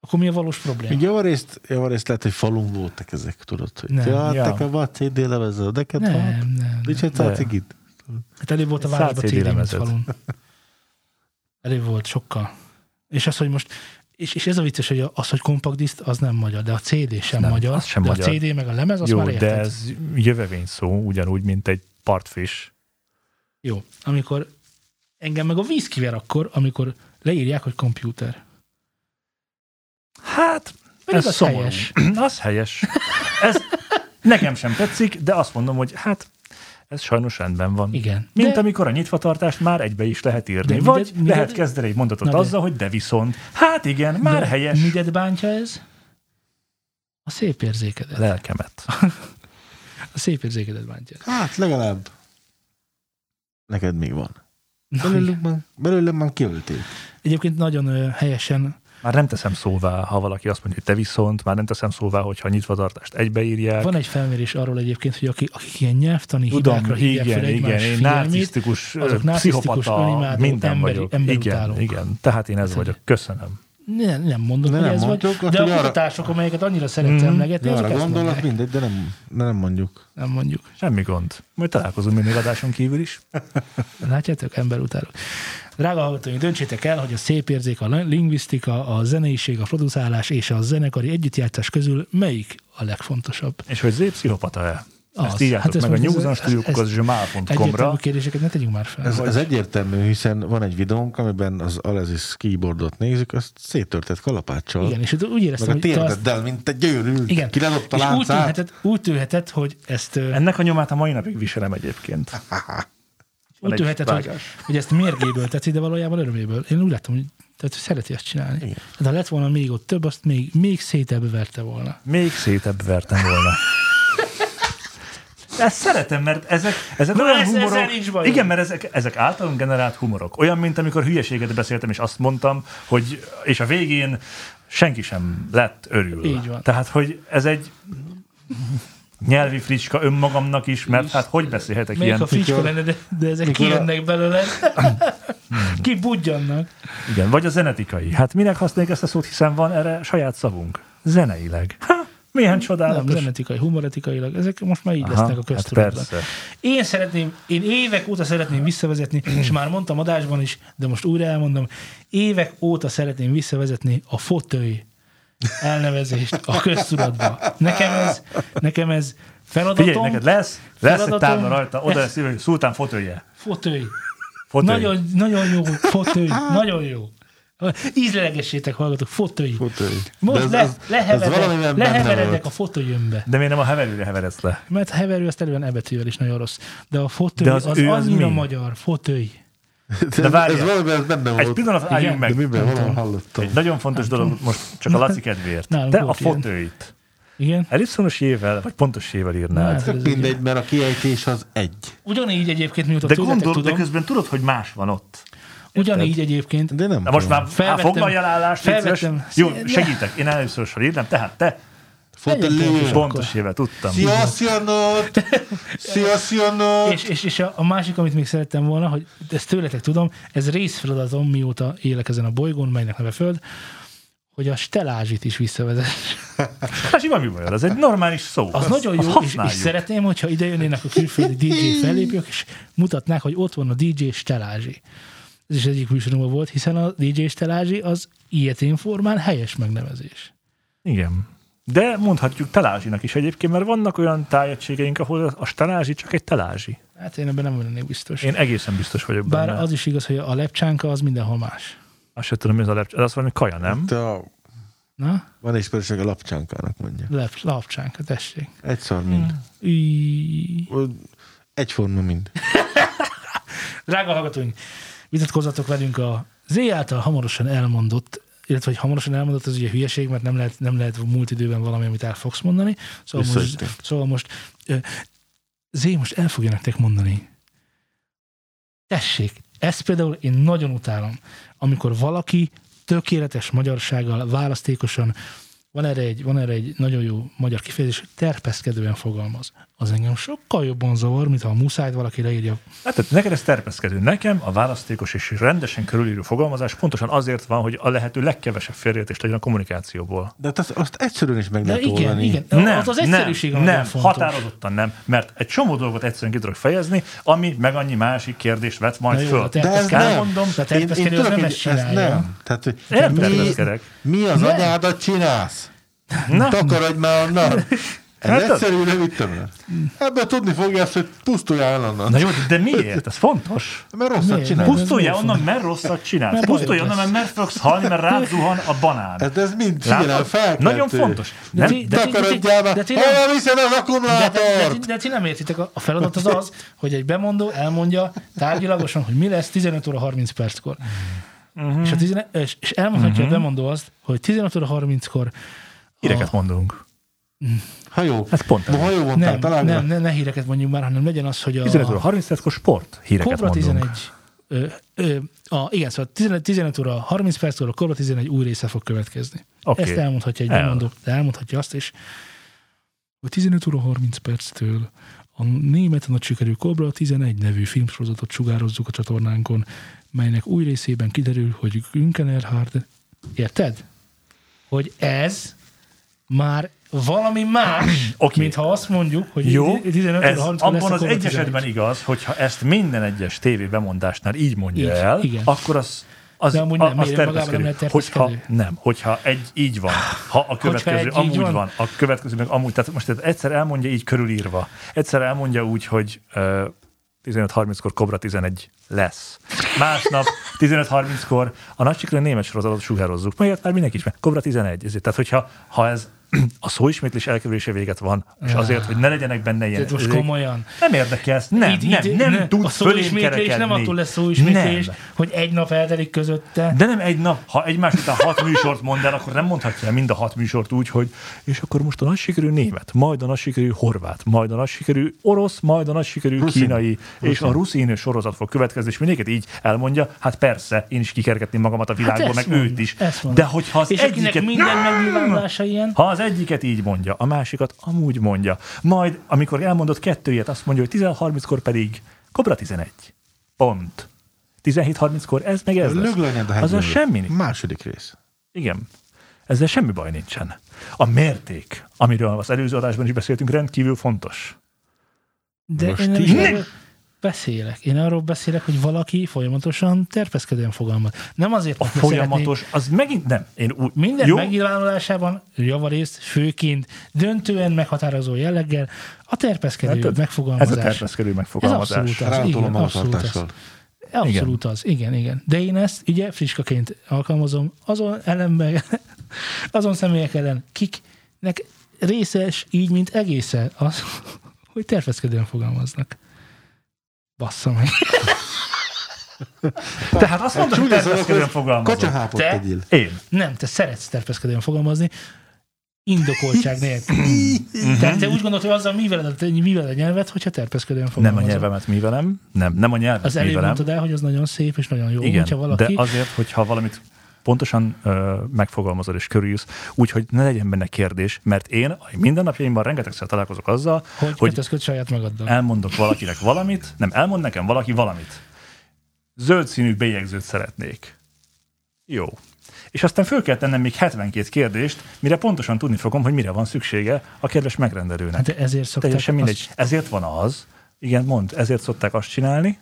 Akkor mi a valós probléma? Még javarészt, javarészt lehet, hogy falun voltak ezek, tudod, hogy Nem. ja, Ja. te van CD lemezzel, neked van? Nem, nem. Nincs nem. egy De. szácigit? Hát előbb volt a városban CD lemezed. falun. Előbb volt, sokkal. És az, hogy most, és, és ez a vicces, hogy az, hogy compact disc, az nem magyar, de a CD sem Nem, magyar, az sem de magyar. a CD meg a lemez, azt Jó, már de érted. ez jövevény szó, ugyanúgy, mint egy partfish. Jó, amikor engem meg a víz kiver akkor, amikor leírják, hogy komputer. Hát, Pedig ez az szomorú. helyes. Az helyes. Ez nekem sem tetszik, de azt mondom, hogy hát ez sajnos rendben van. Igen. Mint de, amikor a nyitvatartást már egybe is lehet írni. De De Vagy minded- lehet kezdeni egy mondatot Na de- azzal, hogy de viszont. Hát igen, már de helyes. Midet bántja ez? A szép érzékedet. Lelkemet. A szép érzékedet bántja. Hát legalább neked még van. Belőlem már, kiölték. Egyébként nagyon helyesen Már nem teszem szóvá, ha valaki azt mondja, hogy te viszont, már nem teszem szóvá, hogyha nyitvatartást egybeírják. Van egy felmérés arról egyébként, hogy akik, akik ilyen nyelvtani Tudom, hibákra hívják igen, fel igen, én narcisztikus, azok pszichopata, minden emberi- vagyok. emberutálók. Igen, igen, tehát én ez Ez vagyok. Köszönöm. nem, nem mondom, De hogy nem ez vagy, mondjuk, de a hogy arra- kutatások, amelyeket annyira szeretsz Mhm. emlegetni, De azok ezt gondolok, mondják. mindegy, de nem, de nem mondjuk. Nem mondjuk. Semmi gond. Majd találkozunk még adáson kívül is. Látjátok, emberutálók. Drága hallgatóink, döntsétek el, hogy a szép érzék, a lingvisztika, a zeneiség, a producálás és a zenekari együttjátszás közül melyik a legfontosabb? És hogy Zé pszichopata-e? Az. Ezt írjátok Hát ez meg a most ez- kérdéseket ne tegyünk már fel. Ez, ez egyértelmű, hiszen van egy videónk, amiben az Alezis keyboardot nézzük, azt széttörtett kalapáccsal. Igen, és úgy éreztem, meg a hogy te azt, térdeddel, mint egy győrült. igen, Kiradott a és úgy láncát. tűnhetett, úgy tűnhetett, hogy ezt Ennek a nyomát a mai napig viselem egyébként. úgy egy tűhetett, hogy, hogy ezt mérgéből teszi, de valójában öröméből. Én úgy láttam, hogy, tehát, szereti ezt csinálni. Igen. Hát, ha lett volna még ott több, azt még, még szétebb verte volna. Még szétebb vertem volna. Ezt szeretem, mert ezek, ezek Na, olyan ez- humorok. nincs bajom. Igen, mert ezek, ezek általunk generált humorok. Olyan, mint amikor hülyeséget beszéltem, és azt mondtam, hogy és a végén senki sem lett örül. Így van. Tehát, hogy ez egy nyelvi fricska önmagamnak is, mert hát hogy beszélhetek Még ilyen? ha fricska lenne, de, de ezek mikor a- kijönnek belőle. Kibudjannak. Igen, vagy a zenetikai. Hát minek használjuk ezt a szót, hiszen van erre saját szavunk. Zeneileg. Ha, milyen Nem, csodálatos. zenetikai, humoretikailag. Ezek most már így Aha, lesznek a hát köztudatban. persze. Én szeretném, én évek óta szeretném visszavezetni, és már mondtam adásban is, de most újra elmondom, évek óta szeretném visszavezetni a fotöly elnevezést a köztudatba. Nekem ez, nekem ez feladatom. Figyelj, neked lesz, lesz egy Feladatom- tábla rajta, oda lesz hogy Szultán fotője. Fotöly. Fotöly. Nagyon, nagyon jó, fotöly, nagyon jó. Ízlelegessétek, hallgatok, fotöly. Fotöly. Most le, ez- leheveredek, a fotölyömbe. De miért nem a heverőre heveredsz le? Mert a heverő azt elően ebetűvel is nagyon rossz. De a fotöly De az, az az annyira mi? magyar. Fotöly. De, De várjál. ez valamiben benne volt. Egy pillanat Igen, álljunk De meg. miben Nem valahol hallottam. Egy nagyon fontos dolog, most csak a Laci kedvéért. Te a fotóit Igen. ellipszonos jével, vagy pontos jével írnád. Hát, Tök ez mindegy, mert a kiejtés az egy. Ugyanígy egyébként, mióta De gondol, de tudom, közben tudod, hogy más van ott. ugyanígy egyébként, De nem Na most már Felvettem- Felvettem, foglaljál állást, felvettem- Jó, segítek, én először írnám, tehát te Fotelő. pontos. jével tudtam. Szia, szia, not! Szia, szia, not! és, és, és a, a másik, amit még szerettem volna, hogy ezt tőletek tudom, ez részfeladatom, mióta élek ezen a bolygón, melynek neve Föld, hogy a stelázsit is visszavezet. Hát mi mi baj? Ez egy normális szó. Az nagyon Azt jó, és, és használjuk. szeretném, hogyha ide jönnének a külföldi DJ fellépők, és mutatnák, hogy ott van a DJ Stelázsi. Ez is egyik műsorunkban volt, hiszen a DJ Stelázsi az ilyetén formán helyes megnevezés. Igen. De mondhatjuk telázsinak is egyébként, mert vannak olyan tájegységeink, ahol a telázsi csak egy telázsi. Hát én ebben nem lennék biztos. Én egészen biztos vagyok Bár benne. az is igaz, hogy a lepcsánka az mindenhol más. Azt sem tudom, mi az a lep... Ez az valami kaja, nem? Te a, Na? van ismerőség a lapcsánkának mondja. Lep, lapcsánka, tessék. Egyszor mind. Í- Ö, Egyforma mind. Drága hallgatóink, vitatkozzatok velünk a Z által hamarosan elmondott illetve hogy hamarosan elmondott, az ugye hülyeség, mert nem lehet, nem lehet múlt időben valami, amit el fogsz mondani. Szóval most, szóval most Zé most el fogja nektek mondani. Tessék, ezt például én nagyon utálom, amikor valaki tökéletes magyarsággal, választékosan, van erre egy, van erre egy nagyon jó magyar kifejezés, terpeszkedően fogalmaz. Az engem sokkal jobban zavar, mint ha a muszájt valaki leírja. Hát, tehát neked ez terpeszkedő. Nekem a választékos és rendesen körülíró fogalmazás pontosan azért van, hogy a lehető legkevesebb félreértést legyen a kommunikációból. De azt, azt egyszerűen is meg lehet igen, oldani. igen. Nem, az, az egyszerűség nem, nem fontos. határozottan nem, mert egy csomó dolgot egyszerűen ki tudok fejezni, ami meg annyi másik kérdést vet majd jó, föl. a De ez nem. Elmondom, de a terpeszkedő az tudok, nem ezt nem. Tehát, hogy Én nem mi, mi az Nem. anyádat csinálsz? Na, Takarodj már onnan! Ez Hát egyszerű, rövid tömör. Ebből tudni fogja azt, hogy pusztuljál el onnan. na jó, de miért? Ez fontos. Mert rosszat Miért? csinálsz. Puszt- Pusztulja ez onnan, mert rosszat csinálsz. Mert onnan, mert mert fogsz halni, mert rád zuhan a banán. Ez, ez mind figyelem, felkeltő. Nagyon fontos. Nem, de, ti- Takarodjál már! de ti nem- Hova viszed az De, de, de, ti- de ti nem értitek, a feladat az az, hogy egy bemondó elmondja tárgyilagosan, hogy mi lesz 15 óra 30 perckor. Uh-huh. És, a 11, és, és elmondhatja uh-huh. a bemondó azt, hogy 15 óra 30-kor híreket mondunk. Hajó. Ez pont ez. Ma hajó mondtál, nem, talán? nem, ne, ne híreket mondjuk már, hanem legyen az, hogy a 15 óra 30 perckor sport híreket Kobra mondunk. 11 Ö, ö, a, igen, szóval 15, 15 óra 30 perckor a Kobra 11 új része fog következni. Oké. Ezt elmondhatja egy El. bemondó, de elmondhatja azt is, hogy 15 óra 30 perctől a német nagy sikerű Kobra 11 nevű filmsorozatot sugározzuk a csatornánkon, melynek új részében kiderül, hogy Günken Erhard, érted? Hogy ez már valami más, okay. mint ha azt mondjuk, hogy Jó, 15 ez óra 30 abban az egy esetben igaz, hogyha ezt minden egyes tévébemondásnál így mondja Így, el, igen. akkor az az, De amúgy nem, az miért nem Hogyha, nem, hogyha egy így van, ha a következő így amúgy van? van. a következő meg amúgy, tehát most egyszer elmondja így körülírva, egyszer elmondja úgy, hogy uh, 15.30-kor Kobra 11 lesz. Másnap 15.30-kor a nagy sikerű német sorozatot sugározzuk. Mert már mindenki ismer. Kobra 11. Ezért, tehát, hogyha ha ez a szóismétlés elkerülése véget van, és azért, hogy ne legyenek benne ilyen... Tehát most komolyan. nem érdekelsz, nem, Így- nem, így- nem, ne- tudsz A szóismétlés nem attól lesz szóismétlés, Nem. hogy egy nap eltelik közötte. De nem egy nap, ha egymás után hat műsort mond el, akkor nem mondhatja el mind a hat műsort úgy, hogy és akkor most a nagy sikerű német, majd a nagy sikerű horvát, majd a nagy sikerű orosz, majd a nagy sikerű Ruszin. kínai, és a ruszin sorozat fog következni, és mindenket így elmondja, hát persze, én is kikergetném magamat a világból, ezt meg mondom, őt is. ezt. De hogyha az és egyiket... minden megnyilvánulása ilyen, Ha az egyiket így mondja, a másikat amúgy mondja, majd amikor elmondott kettőjét, azt mondja, hogy 10.30-kor pedig Kobra 11. Pont. 17.30-kor ez meg ez lesz. Löglönyed a Azzal semmi nincs. Második rész. Igen. Ezzel semmi baj nincsen. A mérték, amiről az előző adásban is beszéltünk, rendkívül fontos. de Most én nem is arról beszélek. Én arról beszélek, hogy valaki folyamatosan terpeszkedően fogalmaz. Nem azért, A folyamatos, az megint nem. Én úgy, Minden jó, megnyilvánulásában javarészt, főként, döntően meghatározó jelleggel a terpeszkedő Hát ez- ez megfogalmazás. a terpeszkedő Ez megfogalmazás. abszolút az. Igen, abszolút az. Abszolút az, igen, igen. De én ezt ugye friskaként alkalmazom azon ellenben, azon személyek ellen, kiknek részes így, mint egészen az, hogy tervezkedően fogalmaznak. Bassza meg. Tehát azt mondta, hogy terpeszkedően szavak, fogalmazok. Kacsahápot Te? tegyél. Én. Nem, te szeretsz tervezkedően fogalmazni, indokoltság nélkül. Tehát te úgy gondolod, hogy azzal miveled, miveled a nyelvet, hogyha terpeszkedően Nem a fogalmazol. nyelvemet művelem. Nem, nem a nyelvet Az előbb mondtad el, hogy az nagyon szép és nagyon jó, Igen, hogyha valaki... de azért, hogyha valamit pontosan ö, megfogalmazod és körüljössz, úgyhogy ne legyen benne kérdés, mert én a mindennapjaimban rengetegszer találkozok azzal, hogy, hogy kötözköd saját magaddal. elmondok valakinek valamit, nem, elmond nekem valaki valamit. Zöld színű bélyegzőt szeretnék. Jó. És aztán föl kell tennem még 72 kérdést, mire pontosan tudni fogom, hogy mire van szüksége a kedves megrendelőnek. Hát ezért szokták Teljesen mindegy. azt- Ezért van az, igen, mond, ezért szokták azt csinálni,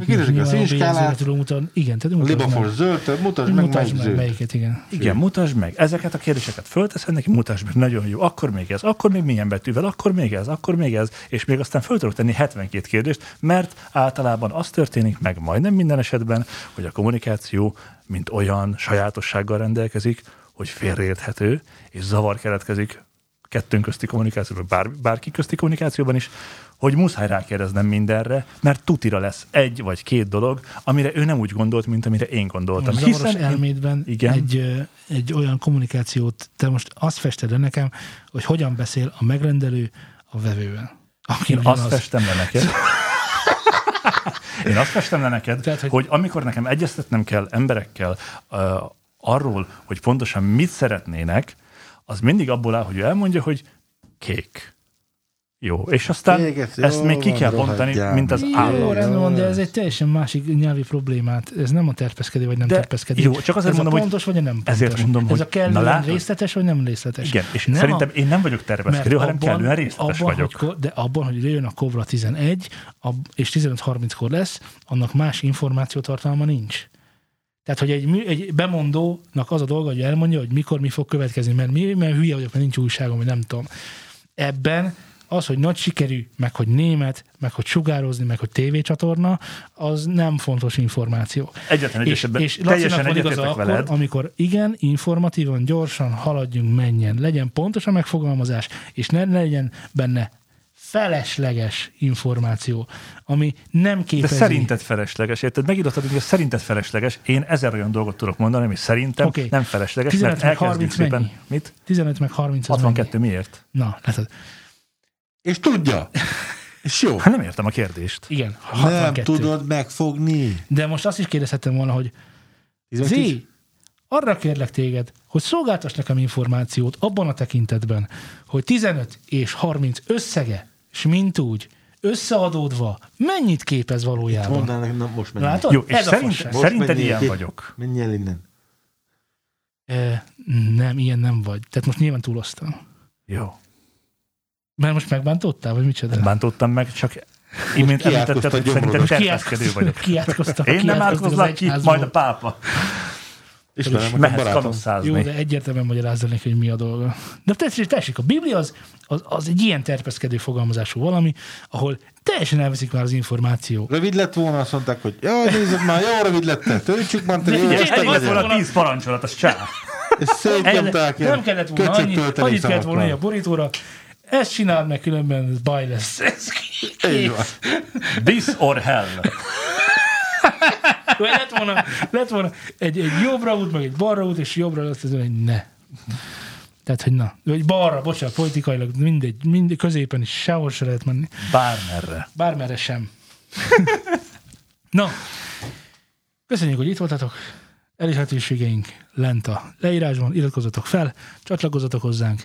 Kérdezik a színskálát. bélyegzőre tudom mutatni. Igen, tehát mutasd libafos meg. zöld, mutasd meg, Mutasd meg, zöld. melyiket, igen. Igen, mutasd meg. Ezeket a kérdéseket fölteszed neki, mutasd meg, nagyon jó. Akkor még ez, akkor még milyen betűvel, akkor még ez, akkor még ez, és még aztán föl tudok tenni 72 kérdést, mert általában az történik meg majdnem minden esetben, hogy a kommunikáció, mint olyan sajátossággal rendelkezik, hogy félreérthető, és zavar keletkezik kettőnk közti kommunikációban, bár, bárki közti kommunikációban is, hogy muszáj rákérdeznem mindenre, mert tutira lesz egy vagy két dolog, amire ő nem úgy gondolt, mint amire én gondoltam. Most én- elmédben Igen. egy, egy olyan kommunikációt, te most azt fested le nekem, hogy hogyan beszél a megrendelő a vevővel. Aki Én azt festem le neked. Én azt festem le neked, Tehát, hogy- hogy... hogy amikor nekem egyeztetnem kell emberekkel uh, arról, hogy pontosan mit szeretnének, az mindig abból áll, hogy ő elmondja, hogy kék. Jó, és aztán Kéket, jó ezt még ki kell bontani, mint az. Jó, állam. rendben van, de ez egy teljesen másik nyelvi problémát. Ez nem a terpeszkedő, vagy nem De terpeszkedő. jó, csak azért ez mondom, a hogy- pontos, vagy nem pontos. ezért mondom, Ez hogy- a kellően na részletes, vagy nem részletes. Igen, és Nem szerintem a- én nem vagyok tervezkedő, hanem kellően részletes abban, vagyok. Hogy, ko- de abban, hogy jön a Cobra 11, ab, és 15.30-kor lesz, annak más információtartalma nincs. Tehát, hogy egy, egy bemondónak az a dolga, hogy elmondja, hogy mikor mi fog következni, mert mi, mert hülye vagyok, mert nincs újságom, vagy nem tudom. Ebben az, hogy nagy sikerű, meg hogy német, meg hogy sugározni, meg hogy tévécsatorna, az nem fontos információ. Egyetlen egy És, és teljesen van igaza akkor, veled. amikor igen, informatívan, gyorsan haladjunk, menjen, legyen pontos a megfogalmazás, és ne legyen benne felesleges információ, ami nem De képezi. szerinted felesleges, érted? Megírottad, hogy szerinted felesleges. Én ezer olyan dolgot tudok mondani, ami szerintem okay. nem felesleges, 15 mert meg elkezdjük 30 szépen. mennyi? Mit? 15 meg 30 az 62 miért? mennyi? Na, látod. És tudja. És jó. Hát nem értem a kérdést. Igen, Nem 62. tudod megfogni. De most azt is kérdezhettem volna, hogy 12? Zé, arra kérlek téged, hogy szolgáltass nekem információt abban a tekintetben, hogy 15 és 30 összege, és mint úgy, összeadódva, mennyit képez valójában? El nekem, na most menj. Látod? Jó, és Ez a szerint. Most szerinted menjél ilyen ki. vagyok. Menj el innen. E, nem, ilyen nem vagy. Tehát most nyilván túloztam. Jó. Mert most megbántottál, vagy micsoda? Nem bántottam meg, csak imént említetted, hogy szerinted terpeszkedő vagyok. Kiátkoztak. Én nem átkozlak ki, majd a pápa. Hogy Mehetsz barátom. Jó, kanosszázni. de egyértelműen magyarázzal neki, hogy mi a dolga. De tessék, tessék, a Biblia az, az, az egy ilyen terpeszkedő fogalmazású valami, ahol teljesen elveszik már az információ. Rövid lett volna, azt mondták, hogy jaj, nézd már, jó rövid lett, töltsük már, te jó, lett volna tíz parancsolat, az csá. És szétnyomták nem kellett volna annyi, annyit kellett volna a borítóra, ezt csináld meg, különben ez baj lesz. Ez Így van. This or hell. Lett volna, lett volna egy, egy jobbra út, meg egy balra út, és jobbra lesz, hogy ne. Tehát, hogy na, vagy balra, bocsánat, politikailag mindegy, mindegy középen is sehol se lehet menni. Bármerre. Bármerre sem. na, köszönjük, hogy itt voltatok. Elérhetőségeink lent a leírásban, iratkozzatok fel, csatlakozzatok hozzánk,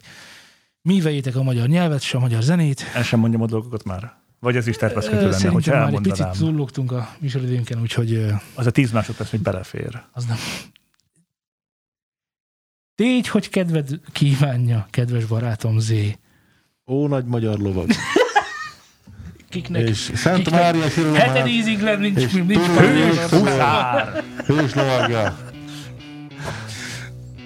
műveljétek a magyar nyelvet, se a magyar zenét. El sem mondjam a dolgokat már. Vagy ez is tervezhető lenne, Szerintem már egy picit elmondanám. zullogtunk a műsoridőnken, úgyhogy Az a tíz másodperc még belefér. az nem. Tégy, hogy kedved kívánja, kedves barátom Zé. Ó, nagy magyar lovag. Kiknek? És Szent kiknek- Mária sírolom Heted íziglen nincs, És nincs. Hős! Hős lovagja.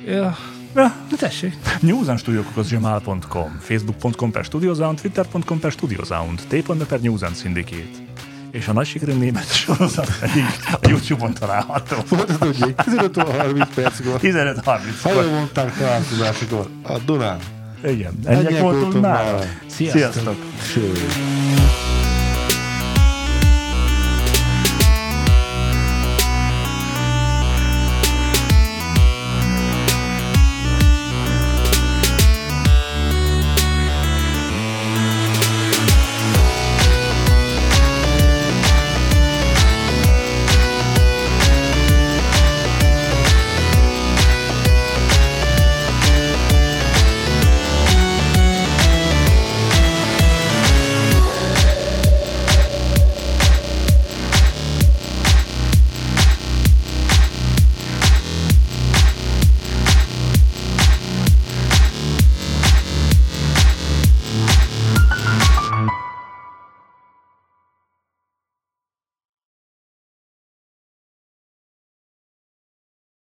Ja. Ja, na tessék. newsandstudiokokosgmail.com facebook.com per studiosound twitter.com per studiosound t.me per News and Syndicate és a nagy sikerű német sorozat pedig a YouTube-on található. Volt tudjék, 15-30 perckor. 15-30-kor. Hajómondták találkozásokor. A Dunán. Igen, ennyiek voltunk már. Sziasztok. Sziasztok.